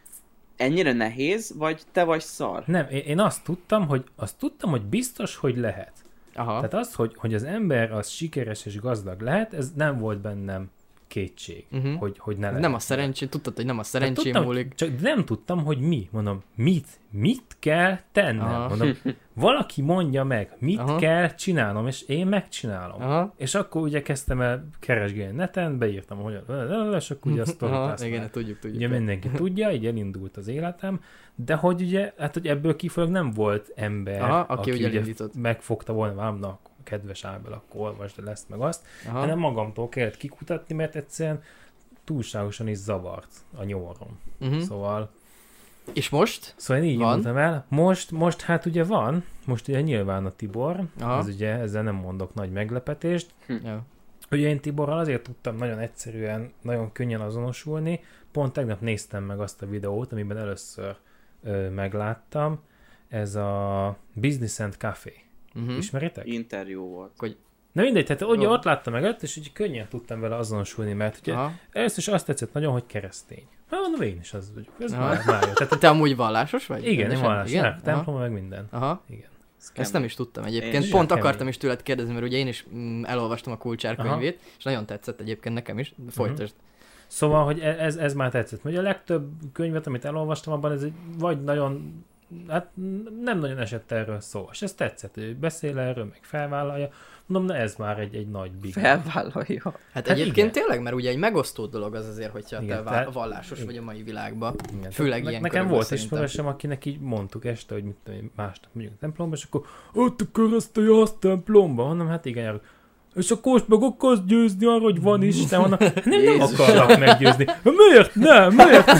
ennyire nehéz, vagy te vagy szar? Nem, én, én azt tudtam, hogy azt tudtam, hogy biztos, hogy lehet. Aha. Tehát az, hogy, hogy az ember az sikeres és gazdag lehet, ez nem volt bennem kétség, Mhm. hogy, hogy ne lehet. Nem a szerencsé, tudtad, hogy nem a szerencsém tudtam, múlik. Csak nem tudtam, hogy mi. Mondom, mit? Mit kell tennem? Aha. Mondom, valaki mondja meg, mit Aha. kell csinálnom, és én megcsinálom. Aha. És akkor ugye kezdtem el keresgélni neten, beírtam, hogy és akkor ugye (laughs) azt Aha, igen, már- tudjuk, tudjuk. Ugye mindenki (laughs) tudja, így elindult az életem, de hogy ugye, hát hogy ebből kifolyólag nem volt ember, Aha, aki ugye elindított. megfogta volna vám, na, kedves Ábel, akkor olvasd el ezt meg azt, Aha. hanem magamtól kellett kikutatni, mert egyszerűen túlságosan is zavart a nyomorom. Uh-huh. Szóval, És most? szóval én így Van? indultam el. Most, most hát ugye van, most ugye nyilván a Tibor, Aha. ez ugye ezzel nem mondok nagy meglepetést. Ja. Ugye én Tiborral azért tudtam nagyon egyszerűen, nagyon könnyen azonosulni, pont tegnap néztem meg azt a videót, amiben először ö, megláttam, ez a Business and Café. Uh-huh. Ismeritek? Interjú volt. Na mindegy, tehát ugye ott láttam meg előtt, és így könnyen tudtam vele azonosulni, mert ugye Aha. először is azt tetszett nagyon, hogy keresztény. Hát mondom, én is az vagyok. Ez Aha. már, már jó. Tehát, Te amúgy vallásos vagy? igen, én Rendesen? vallás, Igen? igen? templom, meg minden. Aha. Igen. Ez Ezt nem is tudtam egyébként. Én. Pont Kemény. akartam is tőled kérdezni, mert ugye én is mm, elolvastam a Kulcsár Aha. könyvét, és nagyon tetszett egyébként nekem is. Folytasd. Szóval, hogy e- ez, ez már tetszett. Ugye a legtöbb könyvet, amit elolvastam, abban ez egy, vagy nagyon, hát nem nagyon esett erről szó. És ez tetszett, ő beszél erről, meg felvállalja. Mondom, na ez már egy, egy nagy big. Felvállalja. Hát, Hát egyébként igen. tényleg, mert ugye egy megosztó dolog az azért, hogyha Igen, te tehát- vallásos igen. vagy a mai világban. Igen, Főleg tehát ilyen Nekem volt ismerősem, akinek így mondtuk este, hogy mit tudom én, másnap megyünk templomba, és akkor ott a keresztény az templomba. Mondom, hát igen, járok. És akkor most meg akarsz győzni arra, hogy van Isten, mondom, nem, nem akarnak meggyőzni. Miért nem? Miért? (laughs)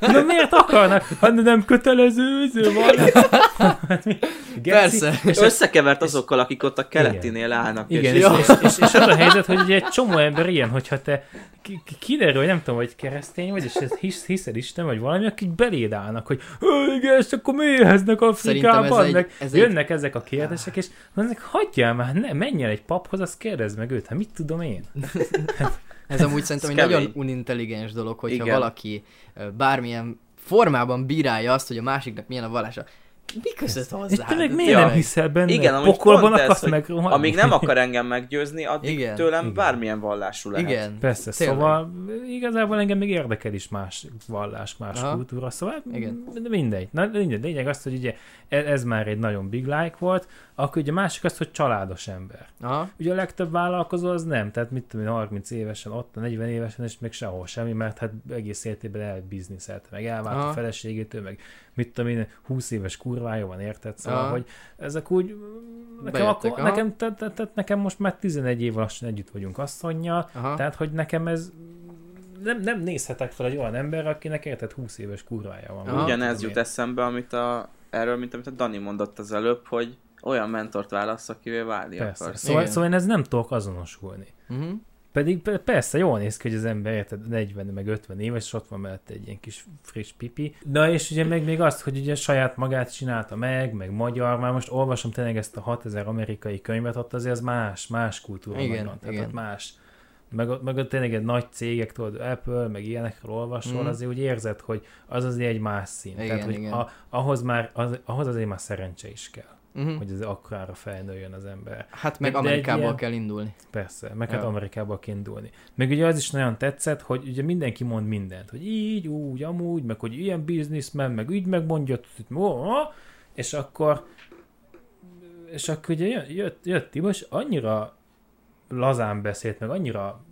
Na miért akarnak? Hát nem kötelező, izé van. Hát? Persze. És összekevert azokkal, akik ott a keletinél állnak. Igen, és és, és, és, és, az a helyzet, hogy ugye egy csomó ember ilyen, hogyha te ki- ki- kiderül, hogy nem tudom, hogy keresztény vagy, és ez hisz, hiszed Isten, vagy valami, akik beléd állnak, hogy "Ö, igen, és akkor mi éheznek Szerintem ez Afrikában, egy- meg ez egy- jönnek ezek a kérdések, és mondják, hagyjál már, ne, menj el egy paphoz, azt kérdezd meg őt, hát mit tudom én? (laughs) Ez amúgy szerintem egy nagyon unintelligens dolog, hogyha Igen. valaki bármilyen formában bírálja azt, hogy a másiknak milyen a vallása. Mi között És hozzá? te meg miért Ja. nem hiszel benne? Igen, Pokolban ez, akarsz hogy meg? Amíg nem akar engem meggyőzni, addig Igen. tőlem Igen. bármilyen vallású lehet. Igen. Persze, Tényleg. szóval igazából engem még érdekel is más vallás, más Aha. kultúra, szóval Igen. Mindegy. Na, mindegy. Lényeg az, hogy ugye ez, ez már egy nagyon big like volt, akkor ugye a másik az, hogy családos ember. Aha. Ugye a legtöbb vállalkozó az nem, tehát mit tudom én, 30 évesen, ott 40 évesen, és még sehol semmi, mert hát egész életében elbizniszelte, meg elvált Aha. a feleségétől, meg mit tudom én, 20 éves kurvája van, érted? Szóval, Aha. hogy ezek úgy, nekem, Bejöttek, akkor, aha. nekem, tehát, tehát, tehát nekem most már 11 év lassan együtt vagyunk asszonynal, Aha. tehát, hogy nekem ez nem, nem nézhetek fel egy olyan ember, akinek érted 20 éves kurvája van. Aha. Ugyanez jut eszembe, amit a, erről, mint amit a Dani mondott az előbb, hogy olyan mentort válasz, akivel válni Persze. akarsz. Szóval, Igen. szóval én ez nem tudok azonosulni. Uh-huh. Pedig pe- persze jól néz ki, hogy az ember érted 40 meg 50 éves, és ott van mellette egy ilyen kis friss pipi. Na és ugye meg még azt, hogy ugye saját magát csinálta meg, meg magyar, már most olvasom tényleg ezt a 6000 amerikai könyvet, ott azért az más, más kultúra Igen, nagyon, tehát igen. ott más. Meg, meg ott tényleg egy nagy cégek, tudod, Apple, meg ilyenekről olvasol, mm. azért úgy érzed, hogy az azért egy más szín. Igen, Tehát, hogy igen. A, ahhoz, már, az, ahhoz azért már szerencse is kell, Uh-huh. hogy az akkorára felnőjön az ember. Hát meg de Amerikából ilyen- kell indulni. Persze, meg hát Ja. Amerikába kell indulni. Meg ugye az is nagyon tetszett, hogy ugye mindenki mond mindent, hogy így, úgy, amúgy, meg hogy ilyen bizniszmen, meg így megmondja, és akkor és akkor ugye jött, jött, jött Tibor, és annyira lazán beszélt, meg annyira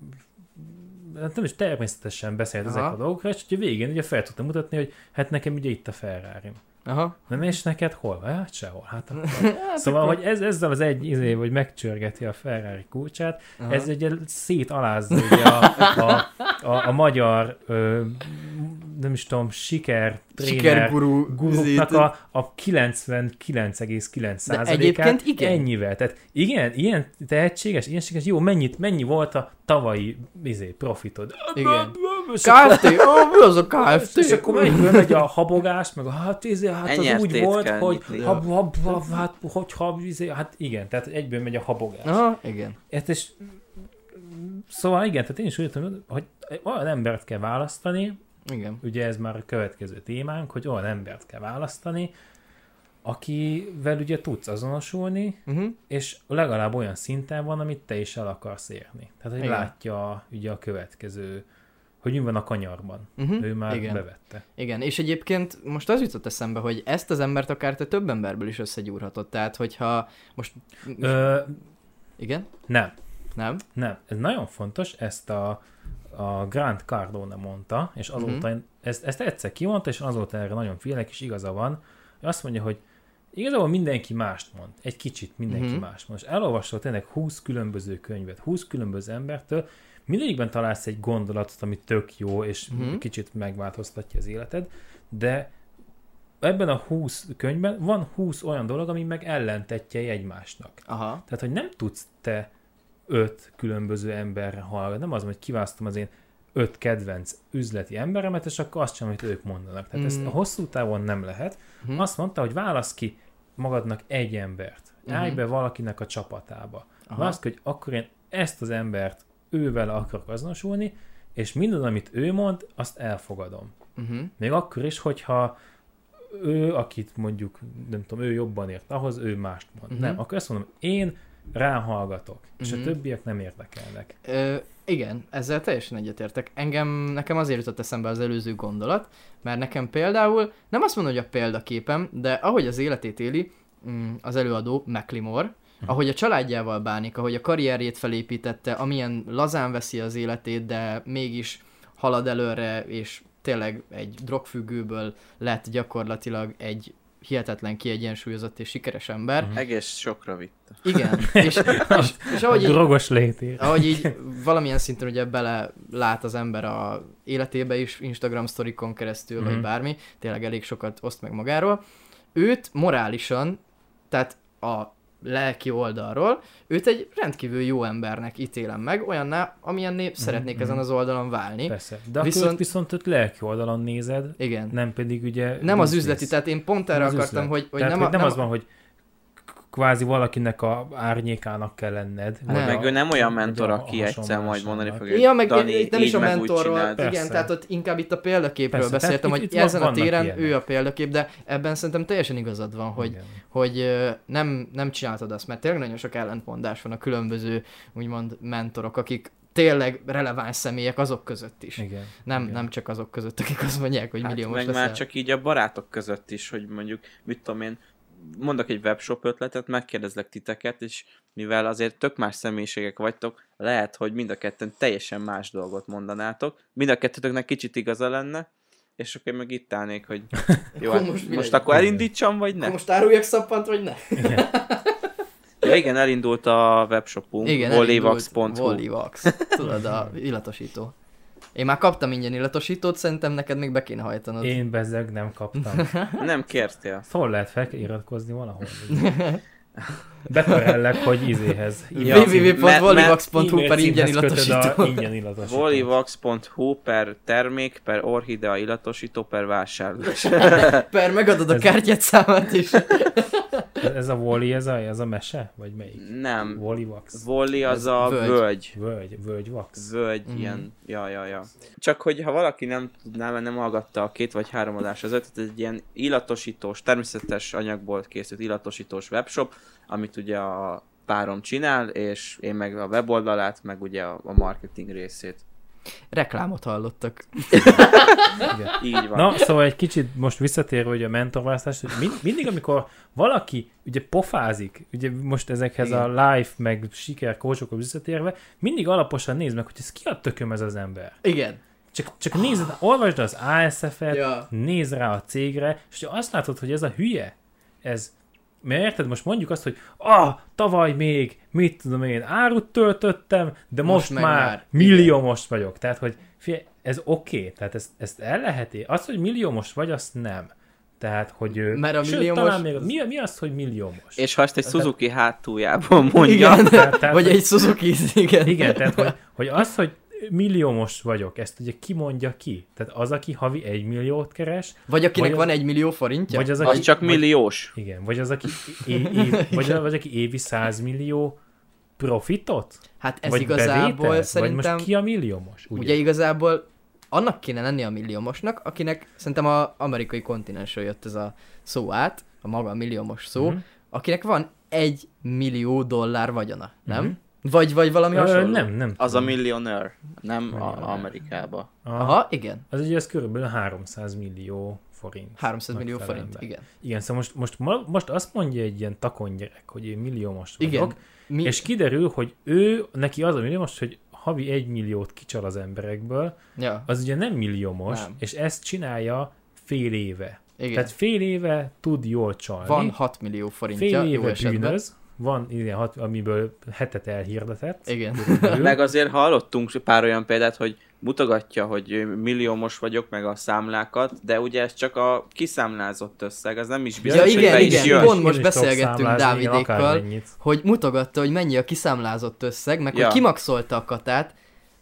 hát nem is természetesen beszélt Aha. ezekről a dolgokról, és ugye végén ugye fel tudtam mutatni, hogy hát nekem ugye itt a ferrari Aha. nem, és neked hol? Hát sehol. (laughs) Hát akkor. szóval, hogy ez, ezzel az egy izé, hogy megcsörgeti a Ferrari kulcsát, Aha. ez ugye szétalázza ugye a, a, a, a magyar ö, nem is tudom, siker, tréner, guruknak a, a 99,9 De át egyébként igen. ennyivel. Tehát igen, ilyen tehetséges, ilyen sikeres, jó, mennyit, mennyi volt a tavalyi izé, profitod? Igen. És KFT? Ó, mi az a KFT? és akkor mennyiből megy a habogás, meg a hát, izé, hát Ennyi az úgy volt, hogy hab, hab, hab, hát, hogyha, izé, hát igen, tehát egyből megy a habogás. Aha, igen. Hát és, szóval igen, tehát én is úgy értem, hogy olyan embert kell választani, Igen. ugye ez már a következő témánk, hogy olyan embert kell választani, akivel ugye tudsz azonosulni, Uh-huh. és legalább olyan szinten van, amit te is el akarsz érni. Tehát, hogy Igen. látja ugye a következő, hogy mi van a kanyarban. Uh-huh. Ő már Igen. bevette. Igen, és egyébként most az jutott eszembe, hogy ezt az embert akár te több emberből is összegyúrhatod. Tehát, hogyha most... Ö, Igen? nem, Nem? nem. Ez nagyon fontos, ezt a, a Grant Cardone mondta, és azóta, Mhm. uh-huh. ezt, ezt egyszer kimondta, és azóta erre nagyon félek, és igaza van. Ő azt mondja, hogy igazából mindenki mást mond. Egy kicsit mindenki Mhm. uh-huh. mást mond. És elolvasol tényleg 20 különböző könyvet, 20 különböző embertől, mindegyikben találsz egy gondolatot, ami tök jó, és Mhm. uh-huh. kicsit megváltoztatja az életed, de ebben a 20 könyvben van 20 olyan dolog, ami meg ellentetjei egymásnak. Aha. Tehát, hogy nem tudsz te öt különböző emberre hallgatni. Nem az, hogy kiválasztom az én öt kedvenc üzleti emberemet, és akkor azt sem, amit ők mondanak. Tehát mm. ezt Mm. hosszú távon nem lehet. Mhm. Azt mondta, hogy válasz ki magadnak egy embert. Állj Mhm. be valakinek a csapatába. Aha. Válasz ki, hogy akkor én ezt az embert ővel akarok azonosulni, és minden, amit ő mond, azt elfogadom. Uh-huh. Még akkor is, hogyha ő, akit mondjuk, nem tudom, ő jobban ért ahhoz, ő mást mond. Mhm. Nem, akkor azt mondom, én ráhallgatok, és a Mhm. többiek nem érdekelnek. Ö, igen, ezzel teljesen egyetértek. Engem, nekem azért jutott eszembe az előző gondolat, mert nekem például, nem azt mondom, hogy a példaképem, de ahogy az életét éli, mm, az előadó McLemore, ahogy a családjával bánik, ahogy a karrierjét felépítette, amilyen lazán veszi az életét, de mégis halad előre, és tényleg egy drogfüggőből lett gyakorlatilag egy hihetetlen kiegyensúlyozott és sikeres ember. Mhm. Egész sokra vitte. Igen, (laughs) és, és, és ahogy így, drogos létér. ahogy így valamilyen szinten ugye bele lát az ember a életébe is, Instagram sztorikon keresztül, vagy Mhm. bármi, tényleg elég sokat oszt meg magáról. Őt morálisan, tehát a lelki oldalról, őt egy rendkívül jó embernek ítélem meg, olyanná, amilyenné szeretnék mhm. ezen az oldalon válni. Persze. De Viszont- akkor viszont őt lelki oldalon nézed, Igen. nem pedig ugye... Nem az üzleti, tehát én pont erre akartam, üzlet. hogy, hogy Tehát, nem, hogy nem, nem az van, hogy kvázi valakinek a árnyékának kell lenned. Nem. Meg a- ő nem olyan vagy mentor, aki egyszer majd mondani fogja, Ja, meg Dani, itt nem is a mentorról, igen, Persze. tehát ott inkább itt a példaképről Persze, beszéltem, tehát hogy itt- itt ezen a téren ilyenek. ő a példakép, de ebben szerintem teljesen igazad van, hogy, Igen. hogy nem, nem csináltad azt, mert tényleg nagyon sok ellentmondás van a különböző, úgymond mentorok, akik tényleg releváns személyek azok között is. Igen. Nem, igen. nem csak azok között, akik azt mondják, hogy Hát milliómos meg leszel. már csak így a barátok között is, hogy mondjuk, mit tudom én, mondok egy webshop ötletet, megkérdezlek titeket, és mivel azért tök más személyiségek vagytok, lehet, hogy mind a ketten teljesen más dolgot mondanátok, mind a kettőtöknek kicsit igaza lenne, és akkor én meg itt állnék, hogy (laughs) jó, Akkor hát most most, akkor elindítsam, vagy ne? Akkor most áruljak szappant, vagy ne? (laughs) Ja igen, elindult a webshopunk, Igen, volivax.hu. Volivax. Tudod, a (laughs) illatosító. Én már kaptam ingyen illatosítót, szerintem neked még be kéne hajtanod. Én bezzeg nem kaptam. Nem kértél. Hol lehet fel kell iratkozni valahol? (laughs) Beperellek, hogy izéhez. Ja, www.volivax.hu per ingyen illatosító. a ingyen illatosító. volivax.hu per termék, per orhidea illatosító, per vásárlás. (laughs) Per megadod a kártyát is. Ez a Wally, ez a, ez a mese? Vagy melyik? Nem. Wax? Voli az Ez a völgy. völgy. Völgy, völgy Wax? Völgy, Mhm. ilyen, ja, ja, ja. Csak hogy ha valaki nem tudná, mert nem hallgatta a két vagy három adás az ötöt, ez egy ilyen illatosítós, természetes anyagból készült illatosítós webshop, amit ugye a párom csinál, és én meg a weboldalát, meg ugye a a marketing részét. Reklámot hallottak. Igen. (laughs) Így van. Na, szóval egy kicsit most visszatérve hogy a mentorválasztás, hogy mind, mindig, amikor valaki ugye pofázik, ugye most ezekhez Igen. a life, meg siker coachokhoz visszatérve, mindig alaposan nézd meg, hogy ez ki a tököm ez az ember. Igen. Csak, csak nézd, olvasd az ASF-et, Ja. nézd rá a cégre, és ha azt látod, hogy ez a hülye, ez, mert érted, most mondjuk azt, hogy ah, tavaly még, mit tudom én, árut töltöttem, de most, meg már, már. millió most vagyok. Tehát, hogy figyelj, ez oké, okay. tehát ezt, ezt el lehet é- Az, hogy milliómos vagy, azt nem. Tehát, hogy... ö, Mert a sőt, milliómos- talán még, mi, mi az, hogy milliómos? És ha ezt egy Suzuki hátuljában mondja, Igen, Tehát- tehát- vagy egy Suzuki, igen. Igen, tehát, hogy, hogy az, hogy milliómos vagyok, ezt ugye ki mondja ki? Tehát az, aki havi egy milliót keres, Vagy akinek Vagy van az- egy millió forintja? vagy az, az aki... csak vagy, milliós. Igen, vagy az, aki, é, é, vagy, vagy aki évi 100 millió profitot? Hát ez vagy igazából bevételt? szerintem... Vagy most ki a milliómos? Ugye? Ugye igazából annak kéne lenni a milliómosnak, akinek szerintem a amerikai kontinensről jött ez a szó át, a maga milliómos szó, Mhm. uh-huh. akinek van egy millió dollár vagyona, nem? Mhm. Vagy, vagy valami Ö, hasonló? nem, nem. Az a tudom. millionaire, nem Millionaire. a Amerikába. Aha. Aha, igen. Az ugye ez körülbelül 300 millió forint. 300 millió forint, igen. Igen, szóval most, most, most azt mondja egy ilyen takony gyerek, hogy én milliómos vagyok, Igen. Mi... és kiderül, hogy ő, neki az a milliómos, hogy havi egy milliót kicsal az emberekből, Ja, az ugye nem milliómos, Nem. és ezt csinálja fél éve. igen. Tehát fél éve tud jól csalni, van 6 millió forintja fél éve bűnöz, van ilyen, hat, amiből hetet elhirdetett. Igen. Meg azért hallottunk pár olyan példát, hogy mutogatja, hogy milliómos vagyok, meg a számlákat, de ugye ez csak a kiszámlázott összeg, az nem is biztos, Ja, hogy igen, is igen, jön. pont most beszélgettünk igen, Dávidékkal, hogy mutogatta, hogy mennyi a kiszámlázott összeg, meg Ja. hogy kimaxolta a katát.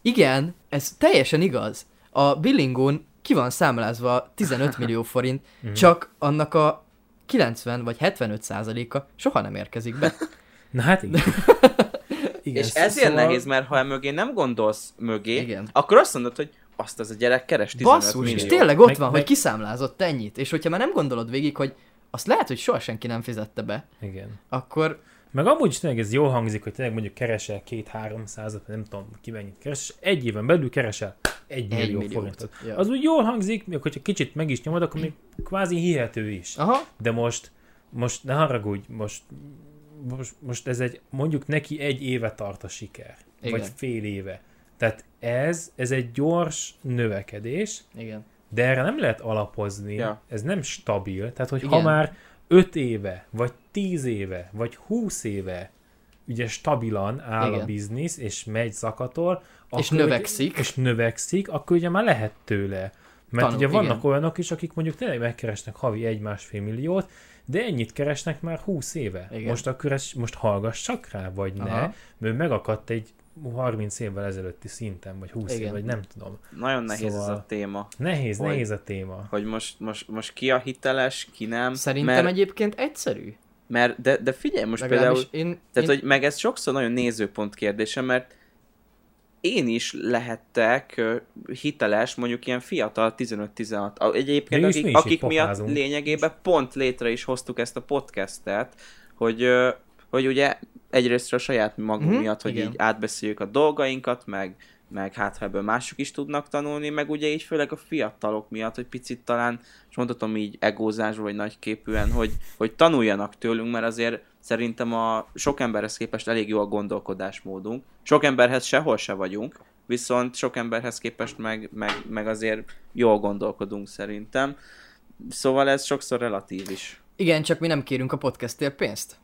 Igen, ez teljesen igaz. A billingón ki van számlázva 15 millió forint, Mhm. csak annak a 90 vagy 75 százaléka soha nem érkezik be. (laughs) Na hát igen. (laughs) igen És ez ilyen szóval- nehéz, mert ha mögé nem gondolsz mögé, Igen. akkor azt mondod, hogy azt az a gyerek keres 15 Basszus, millió. és tényleg ott Meg- van, meg- hogy kiszámlázott ennyit, és hogyha már nem gondolod végig, hogy azt lehet, hogy soha senki nem fizette be, Igen. akkor Meg amúgy is tényleg ez jól hangzik, hogy tényleg mondjuk keresel két-három százat, nem tudom ki mennyit keres, és egy éven belül keresel egy millió, milliót. forintot. Ja. Az úgy jól hangzik, még hogyha kicsit meg is nyomod, akkor még kvázi hihető is. aha, De most, most ne haragudj, most, most, most ez egy, mondjuk neki egy éve tart a siker. Igen. Vagy fél éve. Tehát ez, ez egy gyors növekedés, igen. de erre nem lehet alapozni, Ja. ez nem stabil, tehát hogy ha Igen. már 5 éve, vagy 10 éve, vagy 20 éve ugye stabilan áll Igen. a biznisz, és megy zakatol, És akkor növekszik. Ugye, és növekszik, akkor ugye már lehet tőle. Mert Tanul, ugye vannak igen. olyanok is, akik mondjuk tényleg megkeresnek havi egy-másfél milliót, de ennyit keresnek már 20 éve. Igen. Most akkor ez, most hallgassak rá, vagy ne, Aha. mert megakadt egy 30 évvel ezelőtti szinten, vagy 20 év, Igen. vagy nem tudom. Nagyon nehéz ez Szóval- a téma. Nehéz, Hogy- nehéz a téma. Hogy most, most, most ki a hiteles, ki nem. Szerintem mert, egyébként egyszerű. mert de, de figyelj, most Legalábbis például én, Tehát, én... hogy meg ez sokszor nagyon nézőpont kérdése, mert én is lehettek hiteles, mondjuk ilyen fiatal 15-16. A- Egyébként, akik, akik itt miatt pofázunk. lényegében pont létre is hoztuk ezt a podcastet, hogy, hogy ugye egyrészt a saját magunk Mhm, miatt, hogy igen. így átbeszéljük a dolgainkat, meg, meg hát ha ebből mások is tudnak tanulni, meg ugye így főleg a fiatalok miatt, hogy picit talán, és mondhatom így egózásban vagy nagyképűen, hogy, hogy tanuljanak tőlünk, mert azért szerintem a sok emberhez képest elég jó a gondolkodásmódunk. Sok emberhez sehol se vagyunk, viszont sok emberhez képest meg, meg, meg azért jól gondolkodunk szerintem. Szóval ez sokszor relatív is. Igen, csak mi nem kérünk a podcastért pénzt.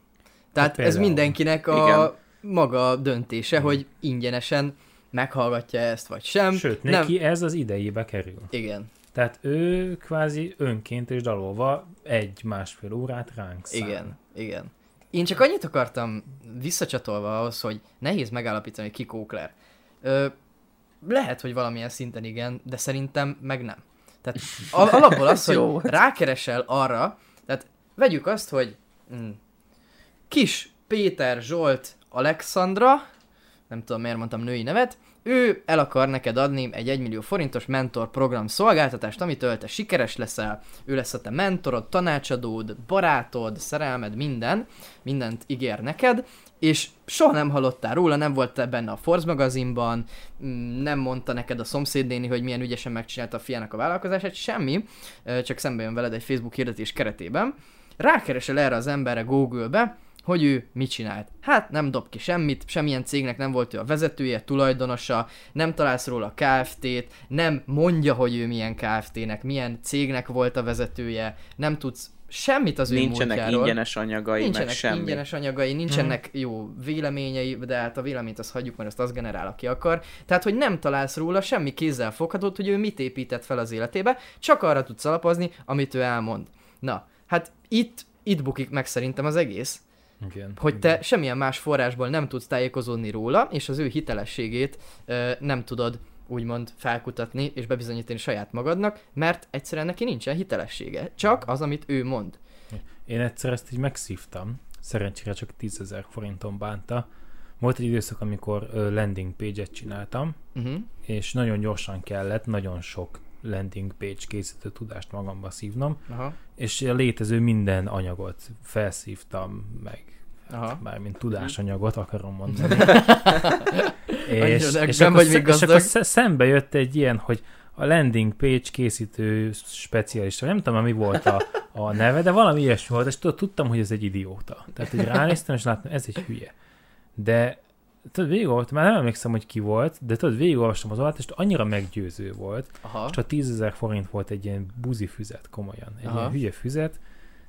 Tehát Hát ez mindenkinek a Igen. maga döntése, hogy ingyenesen meghallgatja ezt, vagy sem. Sőt, nem. neki ez az idejébe kerül. Igen, Tehát ő kvázi önként és dalolva egy-másfél órát ránk szán. igen, igen. Én csak annyit akartam visszacsatolva ahhoz, hogy nehéz megállapítani, hogy ki Kókler. Ö, lehet, hogy valamilyen szinten igen, de szerintem meg nem. Tehát al- (laughs) alapból az, hogy rákeresel arra, tehát vegyük azt, hogy mm, kis Péter Zsolt Alexandra, nem tudom miért mondtam női nevet, ő el akar neked adni egy 1 millió forintos mentor program szolgáltatást, amitől te sikeres leszel, ő lesz a te mentorod, tanácsadód, barátod, szerelmed, minden, mindent ígér neked, és soha nem hallottál róla, nem volt te benne a Forbes magazinban, mm, nem mondta neked a szomszédnéni, hogy milyen ügyesen megcsinálta a fiának a vállalkozását, semmi, csak szembe jön veled egy Facebook hirdetés keretében, rákeresel erre az emberre Google-be, hogy ő mit csinált. Hát nem dob ki semmit, semmilyen cégnek nem volt ő a vezetője, tulajdonosa, nem találsz róla KFT-t, nem mondja, hogy ő milyen KFT-nek, milyen cégnek volt a vezetője, nem tudsz semmit az ő Nincsenek ingyenes anyagai, nincsenek meg semmi. ingyenes anyagai, nincsenek jó véleményei, de hát a véleményt azt hagyjuk, mert azt az generál, aki akar. Tehát, hogy nem találsz róla semmi kézzel foghatót, hogy ő mit épített fel az életébe, csak arra tudsz alapozni, amit ő elmond. Na, hát itt, itt bukik meg szerintem az egész, Igen. hogy te semmilyen más forrásból nem tudsz tájékozódni róla, és az ő hitelességét ö, nem tudod úgymond felkutatni és bebizonyítani saját magadnak, mert egyszerűen neki nincsen hitelessége. Csak az, amit ő mond. Én egyszer ezt így megszívtam, szerencsére csak 10 ezer forinton bánta. Volt egy időszak, amikor landing page-et csináltam, Uh-huh. és nagyon gyorsan kellett, nagyon sok landing page készítő tudást magamba szívnom, Aha. és a létező minden anyagot felszívtam, meg Aha. mármint tudásanyagot akarom mondani. (laughs) (laughs) És, vagy akkor, még sze- és akkor sze- szembe jött egy ilyen, hogy a landing page készítő specialista, nem tudom, mi volt a, a neve, de valami ilyesmi volt, és tudtam, hogy ez egy idióta. Tehát, hogy ránéztem, és láttam, ez egy hülye. De tudod, végigolvastam, már nem emlékszem, hogy ki volt, de tudod, végigolvastam az alatt, és annyira meggyőző volt, Aha. és csak 10 ezer forint volt egy ilyen buzi füzet, komolyan. Egy Aha. ilyen hülye füzet,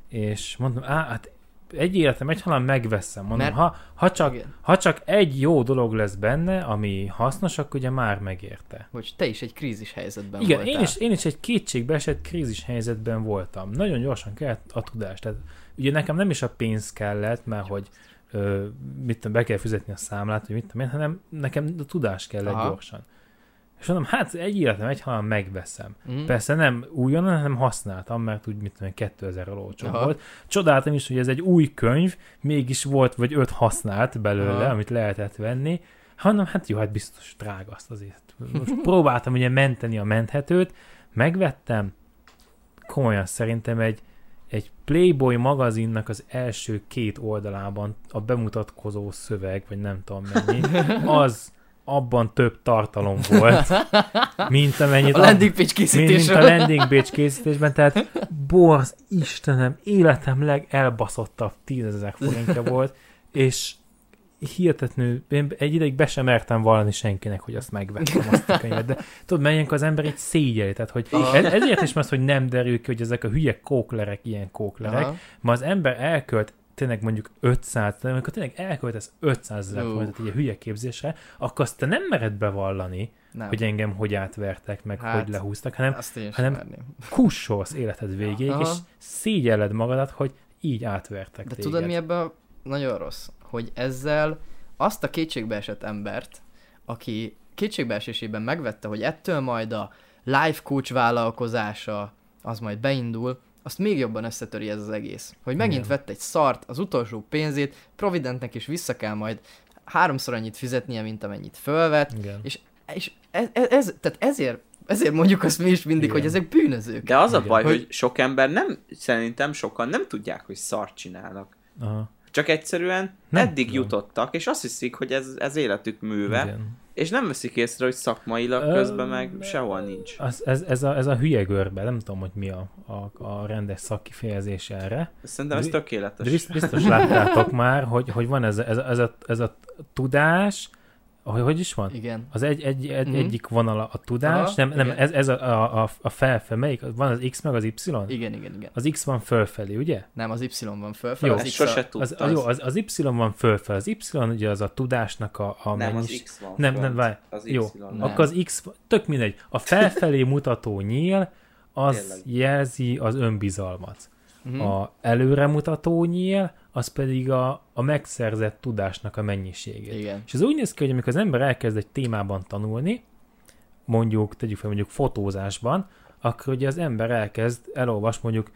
és mondom, á, hát egy életem, egy halál megveszem. Mondom, Mert- ha, ha, csak, Igen. ha csak egy jó dolog lesz benne, ami hasznos, akkor ugye már megérte. Hogy te is egy krízis helyzetben Igen, voltál. én is, én is egy kétségbe esett krízis helyzetben voltam. Nagyon gyorsan kellett a tudás. Tehát ugye nekem nem is a pénz kellett, mert hogy ö, mit tudom, be kell fizetni a számlát, vagy mit tudom én, hanem nekem a tudás Aha. gyorsan. És mondom, hát egy életem, egy halál megveszem. Mhm. Persze nem újonnan, hanem használtam, mert úgy, mit tudom, én, 2000 olcsó volt. Csodáltam is, hogy ez egy új könyv, mégis volt vagy öt használt belőle, Aha. Amit lehetett venni. Hanem hát jó, hát biztos drága azt azért. Most (laughs) próbáltam ugye menteni a menthetőt, megvettem, komolyan szerintem egy Playboy magazinnak az első két oldalában a bemutatkozó szöveg, vagy nem tudom mennyi, (laughs) az abban több tartalom volt, mint amennyit A landing page mint, mint a landing page készítésben, tehát borz, Istenem, életem legelbaszottabb tízezer forintja volt, és hihetetlenül, én egy ideig be sem mertem vallani senkinek, hogy azt megvettem azt a könyvet, de tudod, menjünk az ember egy szégyeli, tehát hogy ez, ezért is az, hogy nem derül ki, hogy ezek a hülye kóklerek ilyen kóklerek, Aha. ma az ember elkölt tényleg mondjuk 500, de amikor tényleg elköltesz 500 ezer forintot egy hülye képzésre, akkor azt te nem mered bevallani, Nem. hogy engem hogy átvertek, meg Hát, hogy lehúztak, hanem hanem- kussolsz életed végéig, Aha. és szégyelled magadat, hogy így átvertek De téged. tudod, mi ebben nagyon rossz? Hogy ezzel azt a kétségbeesett embert, aki kétségbeesésében megvette, hogy ettől majd a life coach vállalkozása az majd beindul, azt még jobban összetöri ez az egész. Hogy megint Igen. vett egy szart, az utolsó pénzét, Providentnek is vissza kell majd háromszor annyit fizetnie, mint amennyit fölvett, Igen. és, és ez, ez, ez, tehát ezért, ezért mondjuk azt mi is mindig, Igen. hogy ezek bűnözők. De az a Igen. baj, Hogy- hogy sok ember nem, szerintem sokan nem tudják, hogy szart csinálnak. Aha. Csak egyszerűen Nem nem eddig tudom. jutottak, és azt hiszik, hogy ez, ez életük műve, Igen. és nem veszik észre, hogy szakmailag Ö, közben meg sehol nincs. Az, ez, ez, a, ez a hülye görbe, nem tudom, hogy mi a, a, a rendes szakkifejezés erre. Szerintem ez tökéletes. bizt- biztos láttátok már, hogy, hogy van ez, ez, ez, a, ez a tudás, hogy, hogy is van? Igen. Az egy, egy, egy Mhm. egyik vonal a tudás, Aha, nem, nem igen. ez, ez a, a, a, a felfe, melyik? Van az X meg az Y? Igen, igen, igen. Az X van fölfelé, ugye? Nem, az Y van fölfelé. Jó, az X a- sose Az, tudtam. az, jó, az, az Y van fölfelé. Az Y ugye az a tudásnak a, a nem, mennyis... az X van Nem, fönt. nem, várj. Az Jó, Y Nem. Akkor az X, tök mindegy. A felfelé mutató nyíl, az Tényleg. jelzi az önbizalmat. Mhm. A előremutató nyíl, az pedig a, a megszerzett tudásnak a mennyiségét. Igen. És ez úgy néz ki, hogy amikor az ember elkezd egy témában tanulni, mondjuk, tegyük fel mondjuk fotózásban, akkor ugye az ember elkezd, elolvas mondjuk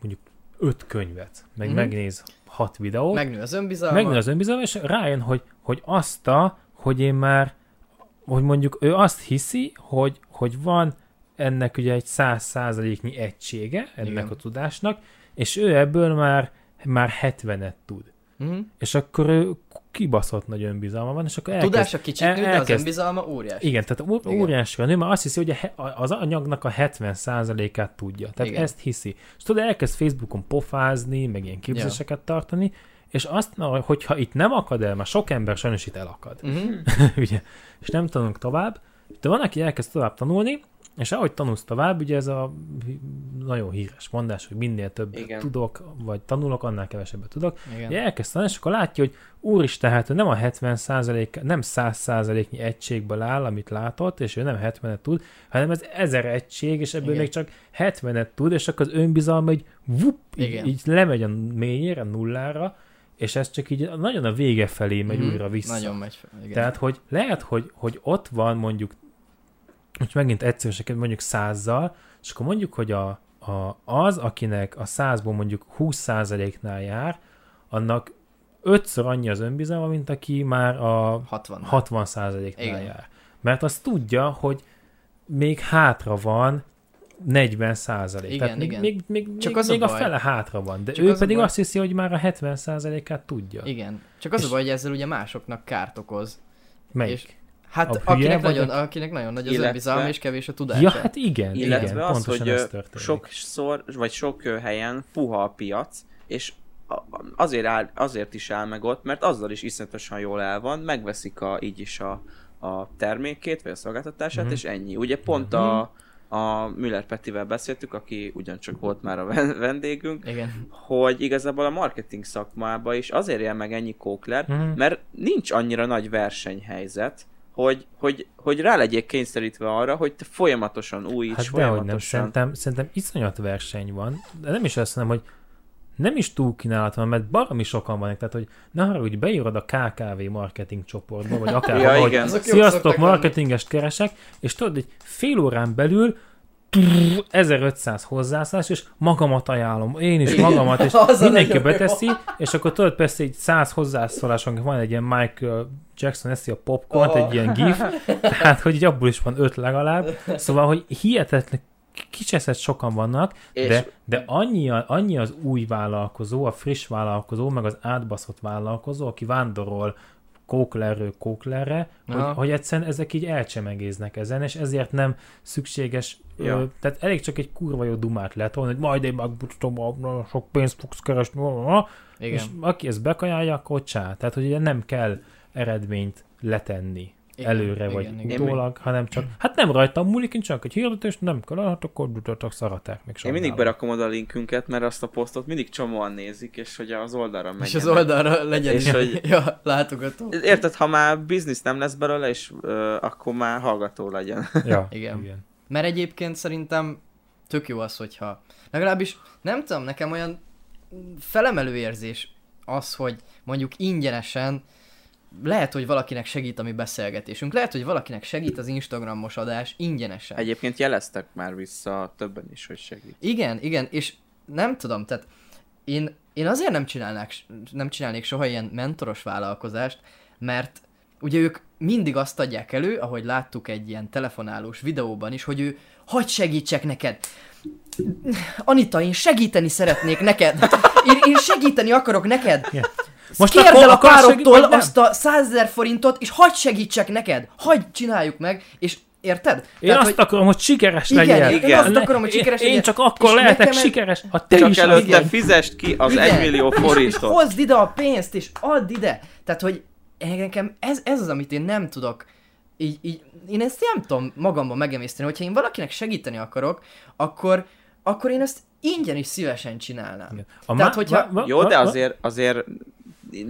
mondjuk öt könyvet, meg Mhm. megnéz hat videót, Megnő az önbizalma. megnő az önbizalom, és rájön, hogy, hogy azt a, hogy én már, hogy mondjuk ő azt hiszi, hogy, hogy van ennek ugye egy száz százaléknyi egysége, ennek Igen. a tudásnak, és ő ebből már, már 70-et tud. Mhm. És akkor ő kibaszott nagy önbizalma van, és akkor elkezd, Tudása kicsit el- nő, de az elkezd- önbizalma óriási. igen, tehát ó- Igen. óriási a nő, mert azt hiszi, hogy a he- az anyagnak a 70%-át tudja. Tehát Igen. ezt hiszi. És tudod, elkezd Facebookon pofázni, meg ilyen képzéseket tartani, és azt, hogyha itt nem akad el, mert sok ember sajnos itt elakad, Mhm. (laughs) ugye, és nem tanulunk tovább, de van, aki elkezd tovább tanulni, És ahogy tanulsz tovább, ugye ez a nagyon híres mondás, hogy minél Igen. tudok, vagy tanulok, annál kevesebbet tudok. Igen. Ugye elkezd tanulni, és akkor látja, hogy úristen, hát ő nem a 70% nem 100 nyi egységből áll, amit látott, és ő nem 70-et tud, hanem ez 1000 egység, és ebből Igen. még csak 70-et tud, és akkor az önbizalma így, vup, így, így lemegy a mélyére, nullára, és ez csak így nagyon a vége felé megy Mhm. újra vissza. Nagyon megy fel. Igen. Tehát, hogy lehet, hogy, hogy ott van mondjuk, most megint egyszerűseket mondjuk százzal, és akkor mondjuk, hogy a, a, az, akinek a százból mondjuk 20%-nál jár, annak ötször annyi az önbizalma, mint aki már a 60. 60%-nál Igen. jár. Mert azt tudja, hogy még hátra van 40 százalék. Igen, Tehát még, igen. még, még, Csak még, az a még a baj. fele hátra van. De Csak ő az a pedig baj. azt hiszi, hogy már a 70 százalékát tudja. Igen. Csak az És- a baj, hogy ezzel ugye másoknak kárt okoz. Melyik? És- Hát A akinek vagy nagyon, a- akinek nagyon nagy az Illetve- önbizalma és kevés a tudása. Ja, hát igen, Illetve igen, az, pontosan hogy ez történik. sokszor, vagy sok helyen puha a piac, és azért, áll, azért is áll meg ott, mert azzal is iszonyatosan jól el van, megveszik a, így is a, a termékét, vagy a szolgáltatását, Mhm. és ennyi. Ugye pont a, a Müller Petivel beszéltük, aki ugyancsak volt már a ven- vendégünk, Igen. hogy igazából a marketing szakmában is azért él meg ennyi kókler, Mhm. mert nincs annyira nagy versenyhelyzet, hogy, hogy, hogy rá legyék kényszerítve arra, hogy te folyamatosan újíts, Hát dehogy nem, folyamatosan. szerintem, szerintem iszonyat verseny van, de nem is azt mondom, hogy nem is túl kínálat van, mert baromi sokan vannak, tehát hogy ne haragudj, beírod a KKV marketing csoportba, vagy akár Ja, hogy igen. Azok jók sziasztok, marketingest keresek, és tudod, egy fél órán belül 1500 hozzászólás, és magamat ajánlom, én is magamat, és (laughs) mindenki beteszi, és akkor tudod, persze egy 100 hozzászóláson van egy ilyen Michael Jackson eszi a popcorn, Oh. egy ilyen gif, (laughs) tehát hogy így abból is van öt legalább, szóval, hogy hihetetlen kicseszett sokan vannak, És- de, de annyi, a- annyi az új vállalkozó, a friss vállalkozó, meg az átbaszott vállalkozó, aki vándorol kóklerről kóklerre, hogy, hogy egyszerűen ezek így elcsemegéznek ezen, és ezért nem szükséges, Ja. ö, tehát elég csak egy kurva jó dumát lehet hogy majd én megbutatom, a- sok pénzt fogsz keresni, Igen. és aki ezt bekajálja, akkor csá. Tehát, hogy ugye nem kell eredményt letenni Igen, előre igen, vagy igen. utólag, hanem csak, hát nem rajtam múlik, én csak egy hirdetés, nem kell, hát akkor dutatok szaraták még Én mindig sajnálom. berakom oda a linkünket, mert azt a posztot mindig csomóan nézik, és hogy az oldalra menjenek. És az oldalra legyen És és hogy- (laughs) ja, látogató. Érted, ha már biznisz nem lesz belőle, és ö, akkor már hallgató legyen. (laughs) Ja, Igen. igen. Mert egyébként szerintem tök jó az, hogyha legalábbis nem tudom, nekem olyan felemelő érzés az, hogy mondjuk ingyenesen lehet, hogy valakinek segít a mi beszélgetésünk, lehet, hogy valakinek segít az Instagramos adás ingyenesen. Egyébként jeleztek már vissza többen is, hogy segít. Igen, igen, és nem tudom, tehát én, én azért nem, csinálnák, nem csinálnék soha ilyen mentoros vállalkozást, mert ugye ők mindig azt adják elő, ahogy láttuk egy ilyen telefonálós videóban is, hogy ő, hagy segítsek neked, Anita, én segíteni szeretnék neked. Én, én segíteni akarok neked. Igen. Most Kérd el a nem? azt a 100 ezer forintot, és hagyd segítsek neked. Hagyd csináljuk meg, és érted? Én azt hogy... akarom, hogy sikeres Igen, legyél. én Igen. azt akarom, hogy sikeres én, legyen. én csak akkor És lehetek nekem sikeres, ha te Csak is előtte igen. fizest ki az Igen. 1 millió És, és forintot. hozd ide a pénzt, és add ide. Tehát, hogy nekem ez, ez az, amit én nem tudok így, így, én ezt nem tudom magamban megemészteni, hogyha én valakinek segíteni akarok, akkor, akkor én ezt ingyen is szívesen csinálnám. Igen. A Tehát, hogyha- Jó, de azért, azért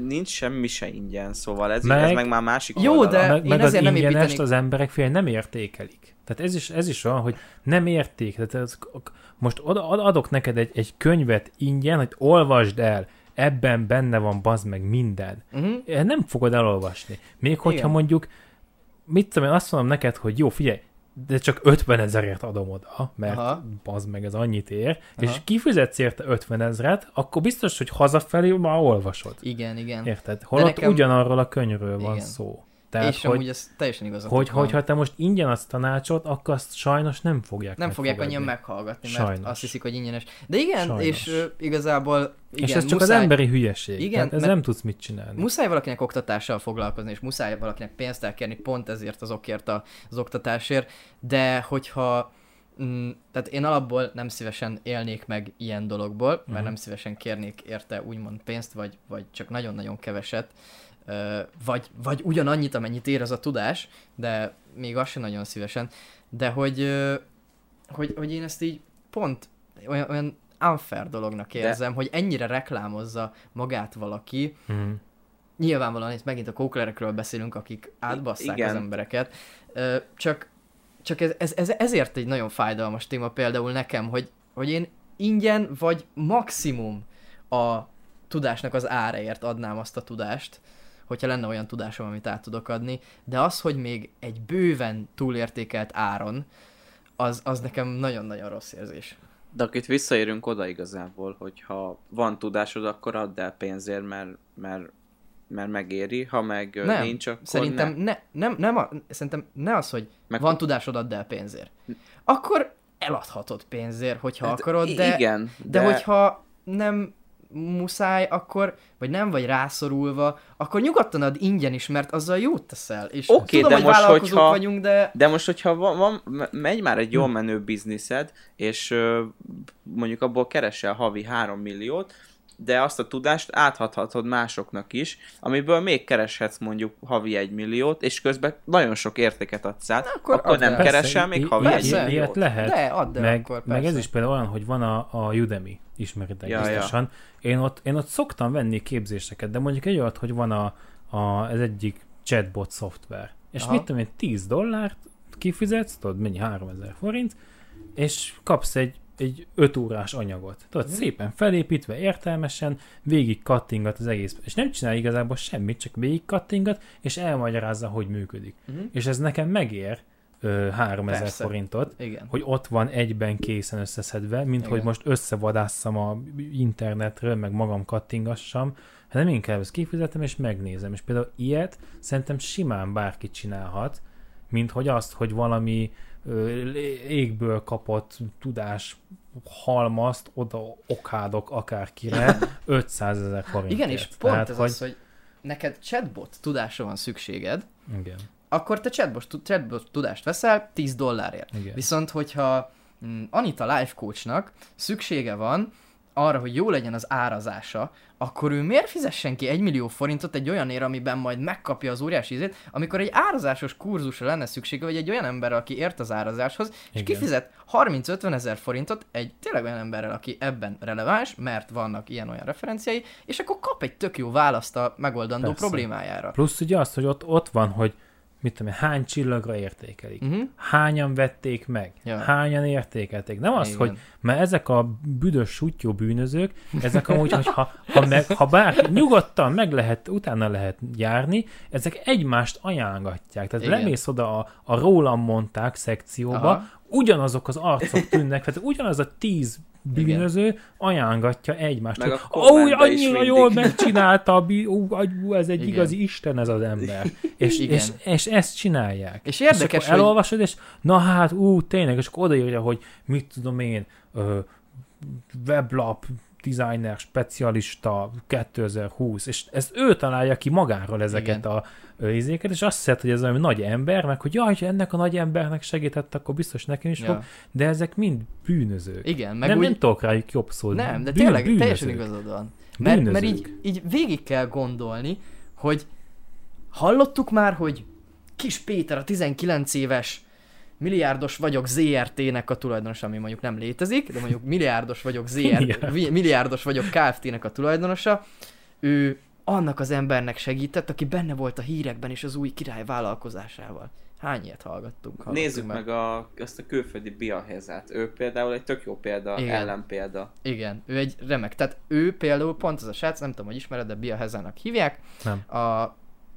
nincs semmi se ingyen, szóval ez, Meg- ez meg már másik Jó, oldala. de- meg, én meg az ezért nem építenék- az emberek fél nem értékelik. Tehát ez is, ez is olyan, hogy nem érték. Tehát ez, most ad, ad- adok neked egy, egy könyvet ingyen, hogy olvasd el, ebben benne van bazd meg minden. Uh-huh. Nem fogod elolvasni. Még hogyha Igen. mondjuk, mit tudom én, azt mondom neked, hogy jó, figyelj, de csak 50 ezerért adom oda, mert Aha. az meg ez annyit ér, és Aha. kifizetsz érte 50 ezeret, akkor biztos, hogy hazafelé már olvasod. Igen, igen. Érted? Holott nekem- ugyanarról a könyvről van Igen. szó. Tehát, és hogy, amúgy ez teljesen igazad. hogy, hogyha te most ingyen azt tanácsot, akkor azt sajnos nem fogják nem fogják annyian meghallgatni, mert Sajnos. azt hiszik, hogy ingyenes. De igen, Sajnos. és ö, igazából igen, És ez csak muszáj, az emberi hülyeség. Igen, Tehát ez nem tudsz mit csinálni. Muszáj valakinek oktatással foglalkozni, és muszáj valakinek pénzt elkérni pont ezért az okért a- az oktatásért, de hogyha Mm, tehát én alapból nem szívesen élnék meg ilyen dologból, mert Mhm. nem szívesen kérnék érte úgymond pénzt, vagy, vagy csak nagyon-nagyon keveset, vagy, vagy ugyanannyit, amennyit ér az a tudás, de még azt sem nagyon szívesen, de hogy hogy, hogy én ezt így pont olyan, olyan unfair dolognak érzem, De... hogy ennyire reklámozza magát valaki, Mhm. nyilvánvalóan itt megint a kóklerekről beszélünk, akik átbasszák igen. az embereket, csak, csak ez, ez, ez, ezért egy nagyon fájdalmas téma például nekem, hogy, hogy én ingyen vagy maximum a tudásnak az áraért adnám azt a tudást, hogyha lenne olyan tudásom, amit át tudok adni, de az, hogy még egy bőven túlértékelt áron, az, az nekem nagyon-nagyon rossz érzés. De akit visszaérünk oda igazából, hogyha van tudásod, akkor add el pénzért, mert, mert, mert megéri, ha meg Nem, nincs, akkor Szerintem ne. ne, nem, nem, a, szerintem ne az, hogy Meg- van tudásod, add el pénzért. Akkor eladhatod pénzért, hogyha Hát akarod, de, igen, de, de- hogyha nem muszáj, akkor, vagy nem vagy rászorulva, akkor nyugodtan ad ingyen is, mert azzal jót teszel. És Oké, tudom, de hogy most, hogyha- vagyunk, de De most, hogyha van, van, me- megy már egy jól menő bizniszed, és mondjuk abból keresel havi 3 milliót, de azt a tudást áthathatod másoknak is, amiből még kereshetsz mondjuk havi 1 milliót, és közben nagyon sok értéket adsz át, akkor akkor, nem el. keresel még i- havi i- 1 Persze. i- Ilyet milliót. lehet. de add el meg, akkor, meg ez persze. is például olyan, hogy van a, a Udemy, ismeritek Ja, ja, ja. biztosan. Én, ott, én ott szoktam venni képzéseket, de mondjuk egy olyat, hogy van a, a, ez egyik chatbot szoftver. És Aha. mit tudom én, 10 dollárt kifizetsz, tudod, mennyi 3000 forint, és kapsz egy, egy 5 órás anyagot. Tudod, Mhm. szépen felépítve, értelmesen, végig kattingat az egész. És nem csinál igazából semmit, csak végig kattingat, és elmagyarázza, hogy működik. Mhm. És ez nekem megér ö, 3000 Persze. forintot, Igen. hogy ott van egyben készen összeszedve, mint Igen. hogy most összevadásszam a internetről, meg magam kattingassam, hanem inkább ezt kifizetem és megnézem. És például ilyet szerintem simán bárki csinálhat, mint hogy azt, hogy valami égből kapott tudás halmazt oda okádok akárkire (laughs) 500 ezer forintért. Igen, és pont Tehát, ez hogy... az, hogy neked chatbot tudásra van szükséged, Igen, akkor te chatbot, chatbot tudást veszel 10 dollárért. igen. Viszont, hogyha mm, Anita life coachnak szüksége van arra, hogy jó legyen az árazása, akkor ő miért fizessen ki 1 millió forintot egy olyan ér, amiben majd megkapja az óriási ízét, amikor egy árazásos kurzusra lenne szüksége, vagy egy olyan ember, aki ért az árazáshoz, és Igen. kifizet 30-50 ezer forintot egy tényleg olyan emberrel, aki ebben releváns, mert vannak ilyen-olyan referenciái, és akkor kap egy tök jó választ a megoldandó Persze. problémájára. Plusz ugye azt, hogy ott, ott van, hogy mit tudom én, hány csillagra értékelik. Uh-huh. hányan vették meg, Ja. hányan értékelték. Nem az, Igen. hogy mert ezek a büdös sutyó bűnözők, ezek amúgy, hogy ha, ha, meg, ha bár nyugodtan meg lehet, utána lehet járni, ezek egymást ajánlgatják. Tehát Igen. Lemész oda a, a rólam mondták szekcióba. Aha. ugyanazok az arcok tűnnek, tehát ugyanaz a tíz bűnöző ajángatja egymást. Meg a hogy, Ó, is annyira mindig." jól megcsinálta, a ú, ez egy Igen. igazi isten ez az ember. (laughs) És, Igen. és, és ezt csinálják. És érdekes, és akkor hogy- elolvasod, és na hát, ú, tényleg, és akkor odaírja, hogy mit tudom én, ö, weblap designer specialista 2020, és ezt ő találja ki magáról ezeket Igen. a izéket, és azt hiszed, hogy ez olyan nagy ember, meg hogy jaj, ha ennek a nagy embernek segített, akkor biztos nekem is Ja. fog, de ezek mind bűnözők. Igen, meg nem, úgy... nem tudok rájuk jobb szó. Nem, de Bűn- tényleg bűnözők. teljesen igazad van. Mert, mert így, Bűnözők. így végig kell gondolni, hogy hallottuk már, hogy Kis Péter a 19 éves milliárdos vagyok ZRT-nek a tulajdonosa, ami mondjuk nem létezik, de mondjuk milliárdos vagyok ZR, (laughs) Milliárd. vi- milliárdos vagyok Kft-nek a tulajdonosa, ő annak az embernek segített, aki benne volt a hírekben és az új király vállalkozásával. Hány ilyet hallgattunk? hallgattunk Nézzük meg a, azt a külföldi Biahezát. Ő például egy tök jó példa, Igen. ellenpélda. Igen, ő egy remek. Tehát ő például pont az a srác, nem tudom, hogy ismered, de Bia Hezának hívják. Nem. A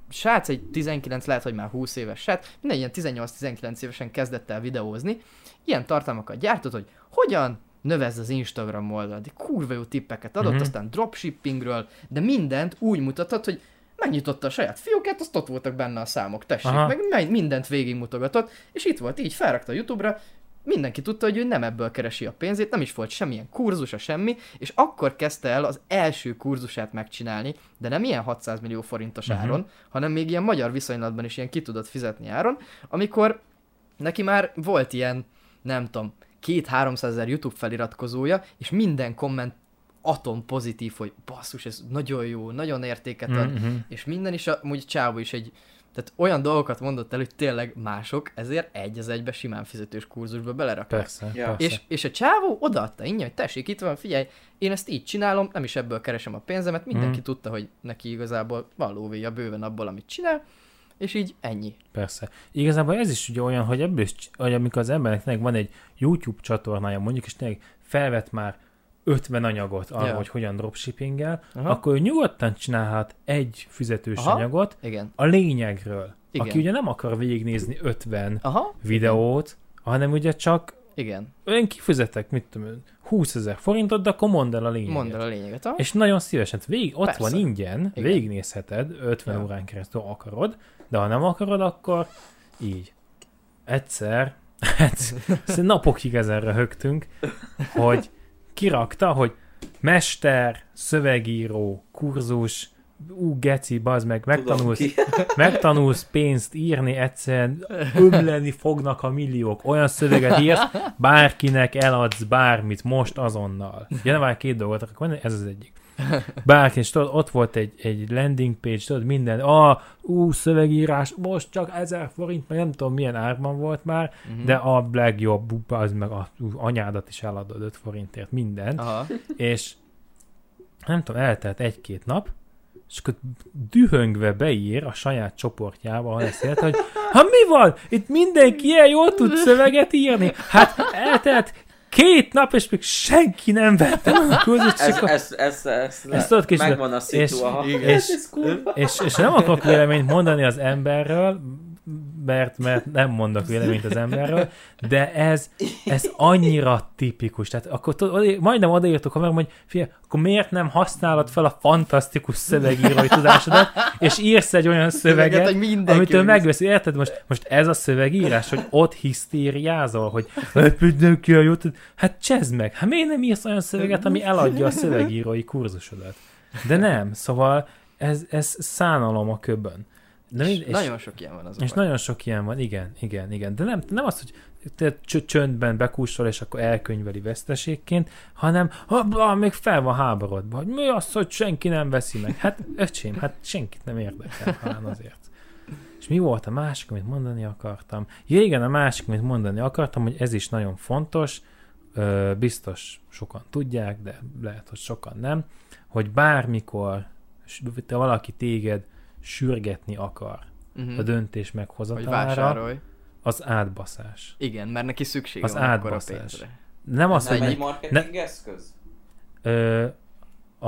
srác egy 19, lehet, hogy már 20 éves srác, minden ilyen 18-19 évesen kezdett el videózni. Ilyen tartalmakat gyártott, hogy hogyan növezd az Instagram oldalt. Kurva jó tippeket adott, Mhm. aztán dropshippingről, de mindent úgy mutatott, hogy megnyitotta a saját fiókát, azt ott voltak benne a számok, tessék, Aha. meg mindent végigmutogatott, és itt volt, így felrakta a Youtube-ra, mindenki tudta, hogy ő nem ebből keresi a pénzét, nem is volt semmilyen kurzusa, semmi, és akkor kezdte el az első kurzusát megcsinálni, de nem ilyen 600 millió forintos Mhm. áron, hanem még ilyen magyar viszonylatban is ilyen ki tudott fizetni áron, amikor neki már volt ilyen, nem tudom, két 300 ezer YouTube feliratkozója, és minden komment atom pozitív, hogy basszus, ez nagyon jó, nagyon értéket ad, Mhm. és minden is, amúgy Csávó is egy, tehát olyan dolgokat mondott el, hogy tényleg mások, ezért egy az egybe simán fizetős kurzusba beleraknak. Persze, Ja. persze. És, és a csávó odaadta ingyen, hogy tessék, itt van, figyelj, én ezt így csinálom, nem is ebből keresem a pénzemet, mindenki Mhm. tudta, hogy neki igazából van lóvéja bőven abból, amit csinál, és így ennyi. Persze. Igazából ez is ugye olyan, hogy ebből is, hogy amikor az embernek tényleg van egy YouTube csatornája mondjuk, és tényleg felvett már 50 anyagot arra, Ja. hogy hogyan dropshippingel, Aha. akkor ő nyugodtan csinálhat egy fizetős Aha. anyagot Igen. a lényegről. Igen. Aki ugye nem akar végignézni 50 Aha, videót, hanem ugye csak igen. ön kifizetek, mit tudom én, 20 ezer forintot, de akkor mondd el a lényeget. Mondd el a lényeget. aha. És nagyon szívesen, végig, ott Persze. van ingyen, Igen. végignézheted 50 Ja. órán keresztül, akarod, de ha nem akarod, akkor így. Egyszer, (laughs) egyszer napokig ezen röhögtünk, hogy kirakta, hogy mester, szövegíró, kurzus, ú, geci, bazd meg, megtanulsz, (laughs) megtanulsz pénzt írni, egyszerűen ömleni fognak a milliók. Olyan szöveget írsz, bárkinek eladsz bármit, most azonnal. Ja, nem már két dolgot mondani, ez az egyik. Bárki, és tudod, ott volt egy, egy landing page, tudod, minden, ah, ú, szövegírás, most csak 1000 forint, meg nem tudom milyen árban volt már, Mhm. de a legjobb, az meg a ú, anyádat is eladod 5 forintért, minden Aha. és nem tudom, eltelt egy-két nap, és akkor dühöngve beír a saját csoportjába, ahol ezt írt, hogy ha mi van? Itt mindenki ilyen jól tud szöveget írni. Hát eltelt két nap, és még senki nem vette meg a kurzust, és Ez, ez, ez, ez, tudod, kicsit- megvan a és- szitu, és- Ez kurva. és, és nem akarok véleményt mondani az emberről, mert, mert nem mondok véleményt az emberről, de ez, ez annyira tipikus. Tehát akkor oda- majdnem odaírtuk haverom, hogy figyelj, akkor miért nem használod fel a fantasztikus szövegírói tudásodat, és írsz egy olyan szöveget, mindenki amitől megveszi. Érted? Most, most ez a szövegírás, hogy ott hisztériázol, hogy hát mindenki a jót. Hát csezd meg. Hát miért nem írsz olyan szöveget, ami eladja a szövegírói kurzusodat? De nem. Szóval ez, ez szánalom a köbön. De És és, nagyon sok ilyen van az és nagyon sok ilyen van, igen, igen, igen. De nem, nem az, hogy te csö- csöndben bekúsol, és akkor elkönyveli veszteségként, hanem ha, még fel van háborodva, hogy mi az, hogy senki nem veszi meg. Hát öcsém, hát senkit nem érdekel, talán azért. És mi volt a másik, amit mondani akartam? Ja igen, a másik, amit mondani akartam, hogy ez is nagyon fontos, ö, biztos sokan tudják, de lehet, hogy sokan nem, hogy bármikor te valaki téged sürgetni akar Mhm. a döntés meghozatalára, vásárolj. az átbaszás. Igen, mert neki szüksége Az van akkor a átbaszás. pénzre. Nem az, hogy nem egy ne, marketing eszköz? ö, a,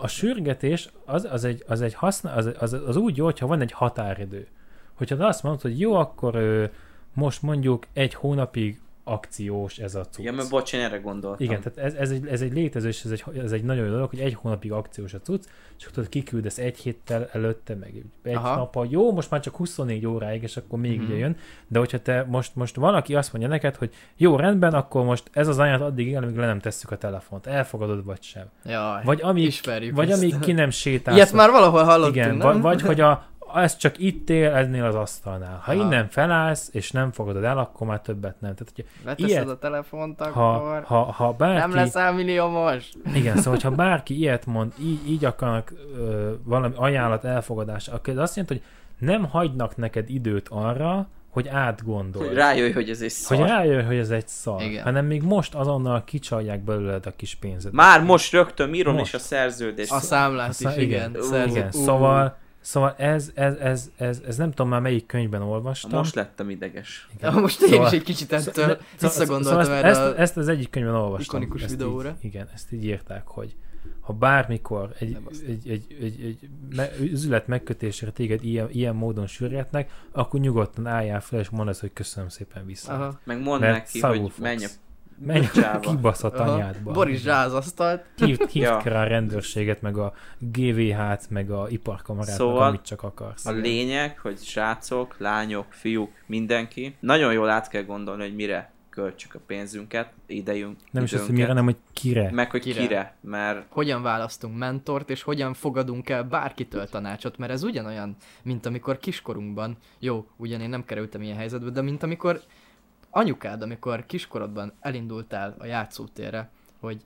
a sürgetés az, az, egy, az, egy használ, az, az, az úgy jó, hogyha van egy határidő. Hogyha te azt mondod, hogy jó, akkor ö, most mondjuk egy hónapig akciós ez a cucc. Ja, mert bocs, én erre gondoltam. Igen, tehát ez, ez, egy, ez egy létező, és ez egy, ez egy nagyon jó dolog, hogy egy hónapig akciós a cucc, és akkor tudod, kiküldesz egy héttel előtte, meg egy Aha. nappal, jó, most már csak 24 óráig, és akkor még Mhm. ide jön, de hogyha te most, most valaki azt mondja neked, hogy jó, rendben, akkor most ez az anyát addig igen, amíg le nem tesszük a telefont, elfogadod vagy sem. Jaj, Vagy amíg, ismerjük vagy ezt. amíg ki nem sétálsz. Ilyet már valahol hallottunk, igen, nem? vagy, vagy hogy a, ez csak itt él, ennél az asztalnál. Ha Aha. innen felállsz, és nem fogadod el, akkor már többet nem. Tehát, hogyha, Leteszed ilyet- a telefont, akkor ha, ha, ha bárki... nem leszel milliómos. Igen, szóval, hogyha (laughs) bárki ilyet mond, így, így akarnak ö, valami ajánlat elfogadás, akkor ez azt jelenti, hogy nem hagynak neked időt arra, hogy átgondolj. Hogy rájöjj, hogy ez egy szar. hogy rájöjj, hogy ez egy szar. Igen. Hanem még most azonnal kicsalják belőled a kis pénzed. Már most rögtön írom Most. is a szerződést. A számlát A szá- is, igen. igen. szerző- Igen, Ú, szóval, szóval ez, ez, ez, ez, ez, nem tudom már melyik könyvben olvastam. Most lettem ideges. Igen. Ja, most én Szóval- is egy kicsit ettől Szóval- visszagondoltam szóval ezt, erre ezt, ezt, az egyik könyvben olvastam. ikonikus ezt videóra. Így, igen, ezt így írták, hogy ha bármikor egy, egy, egy, egy, egy me, üzlet megkötésére téged ilyen, ilyen módon sürgetnek, akkor nyugodtan álljál fel, és mondd hogy köszönöm szépen vissza. Aha. Meg mondd Mert neki, hogy menj a Menj, Csáva. kibaszott Aha. anyádba. Boris zsázasztalt. Hívd, hívd Ja. rá a rendőrséget, meg a GVH-t, meg a iparkamarát, Szóval meg amit csak akarsz. A lényeg, hogy srácok, lányok, fiúk, mindenki, nagyon jól át kell gondolni, hogy mire költsük a pénzünket, idejünk, Nem is azt, hogy mire, hanem hogy kire. meg hogy Kire. kire. kire, mert Hogyan választunk mentort, és hogyan fogadunk el bárkitől tanácsot, mert ez ugyanolyan, mint amikor kiskorunkban, jó, ugyan én nem kerültem ilyen helyzetbe, de mint amikor anyukád, amikor kiskorodban elindultál a játszótérre, hogy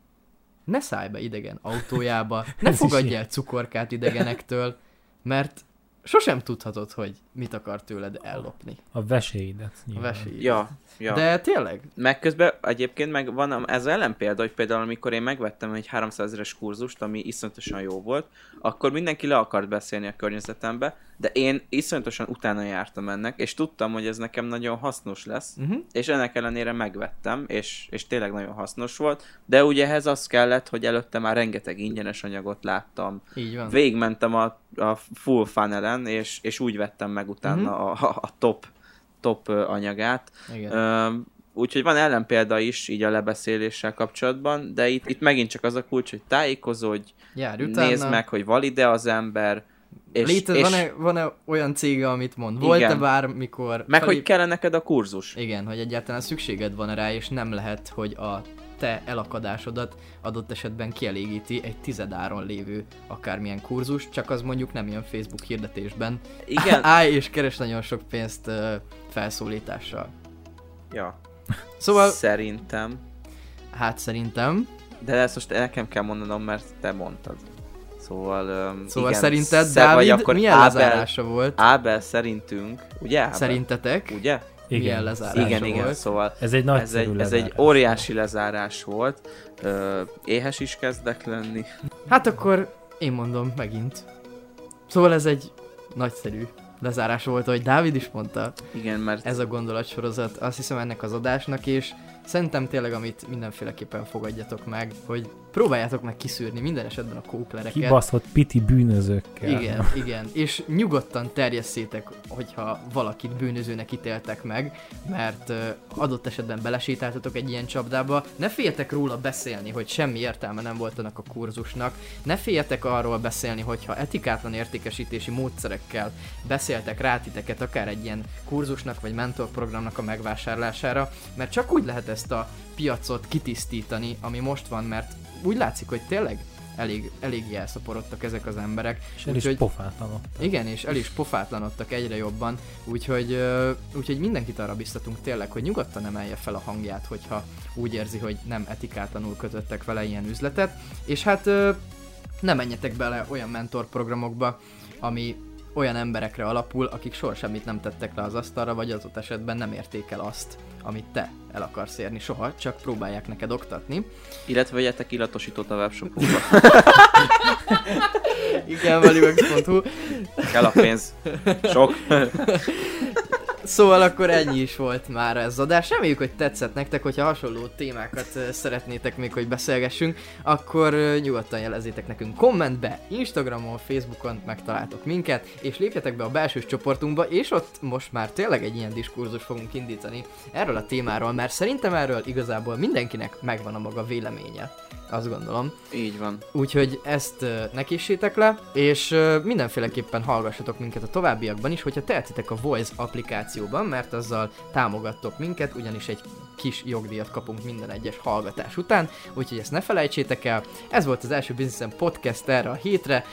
ne szállj be idegen autójába, (laughs) ne fogadj el cukorkát idegenektől, mert sosem tudhatod, hogy mit akar tőled ellopni A veséidet. a nyilván. vesély. Ja, ja. De tényleg, Meg közben egyébként meg van ez ellenpélda, hogy például amikor én megvettem egy 300 ezeres kurzust, ami iszonyatosan jó volt, akkor mindenki le akart beszélni a környezetembe, de én iszonyatosan utána jártam ennek, és tudtam, hogy ez nekem nagyon hasznos lesz, uh-huh. és ennek ellenére megvettem, és, és tényleg nagyon hasznos volt, de ugye ehhez az kellett, hogy előtte már rengeteg ingyenes anyagot láttam, így van. végigmentem a, a full funnelen, és, és úgy vettem meg utána Mhm. a, a, top, top anyagát, Igen. Úgyhogy van ellenpélda is így a lebeszéléssel kapcsolatban, de itt, itt megint csak az a kulcs, hogy tájékozódj, Járj utána. nézd meg, hogy valide az ember, és, Létez, és van-e, van-e olyan cége, amit mond? Volt-e bármikor... meg felé- hogy kell neked a kurzus. Igen, hogy egyáltalán szükséged van rá, és nem lehet, hogy a te elakadásodat adott esetben kielégíti egy tizedáron lévő akármilyen kurzus, csak az mondjuk nem ilyen Facebook hirdetésben. Igen, (laughs) Állj és keres nagyon sok pénzt felszólítással. ja. Szóval, Szerintem, hát szerintem, de ezt most nekem kell mondanom, mert te mondtad. Szóval, öm, szóval igen, szerinted Dávid akkor milyen Ábel, lezárása volt? Ábel szerintünk, ugye Ábel? Szerintetek Ugye? Igen. lezárása Igen, igen, volt? szóval Ez egy ez nagyszerű egy, ez egy lezárás. óriási lezárás volt. Ö, éhes is kezdek lenni. Hát akkor én mondom megint. Szóval ez egy nagyszerű lezárás volt, ahogy Dávid is mondta. Igen, mert ez a gondolatsorozat, azt hiszem ennek az adásnak, és szerintem tényleg, amit mindenféleképpen fogadjatok meg, hogy próbáljátok meg kiszűrni minden esetben a kóklereket. Kibaszott piti bűnözőkkel. Igen, igen, és nyugodtan terjesszétek, hogyha valakit bűnözőnek ítéltek meg, mert adott esetben belesétáltatok egy ilyen csapdába, ne féljetek róla beszélni, hogy semmi értelme nem volt annak a kurzusnak, ne féljetek arról beszélni, hogyha etikátlan értékesítési módszerekkel beszéltek rá titeket akár egy ilyen kurzusnak vagy mentorprogramnak a megvásárlására, mert csak úgy lehet ezt a piacot kitisztítani, ami most van, mert úgy látszik, hogy tényleg elég, elég elszaporodtak ezek az emberek. És el is Úgyhogy- pofátlanok. Igen, és el is pofátlanodtak egyre jobban, úgyhogy, úgyhogy mindenkit arra biztatunk tényleg, hogy nyugodtan emelje fel a hangját, hogyha úgy érzi, hogy nem etikátlanul kötöttek vele ilyen üzletet, és hát ne menjetek bele olyan mentorprogramokba, ami olyan emberekre alapul, akik soha semmit nem tettek le az asztalra, vagy adott esetben nem érték el azt, amit te el akarsz érni soha, csak próbálják neked oktatni. illetve vegyetek illatosítót a webshopunkba. Igen, valimax.hu. Kell a pénz. Sok. (laughs) Szóval akkor ennyi is volt már ez az adás. Reméljük, hogy tetszett nektek, hogyha hasonló témákat szeretnétek még, hogy beszélgessünk, akkor nyugodtan jelezzétek nekünk kommentbe, Instagramon, Facebookon megtaláltok minket, és lépjetek be a belsős csoportunkba, és ott most már tényleg egy ilyen diskurzus fogunk indítani erről a témáról, mert szerintem erről igazából mindenkinek megvan a maga véleménye. Azt gondolom. Így van. Úgyhogy ezt uh, ne késsétek le, és uh, mindenféleképpen hallgassatok minket a továbbiakban is, hogyha tehetitek a Voice applikációban, mert azzal támogattok minket, ugyanis egy kis jogdíjat kapunk minden egyes hallgatás után, úgyhogy ezt ne felejtsétek el. Ez volt az első Businessen podcast erre a hétre.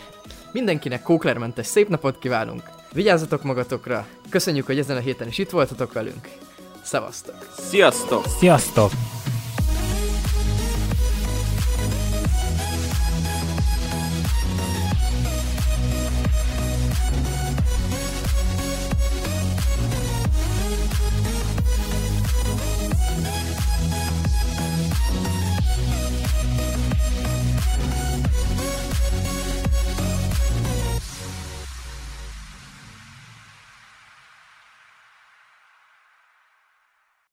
Mindenkinek kóklermentes szép napot kívánunk! Vigyázzatok magatokra! Köszönjük, hogy ezen a héten is itt voltatok velünk! Szevasztok! Sziasztok! Sziasztok!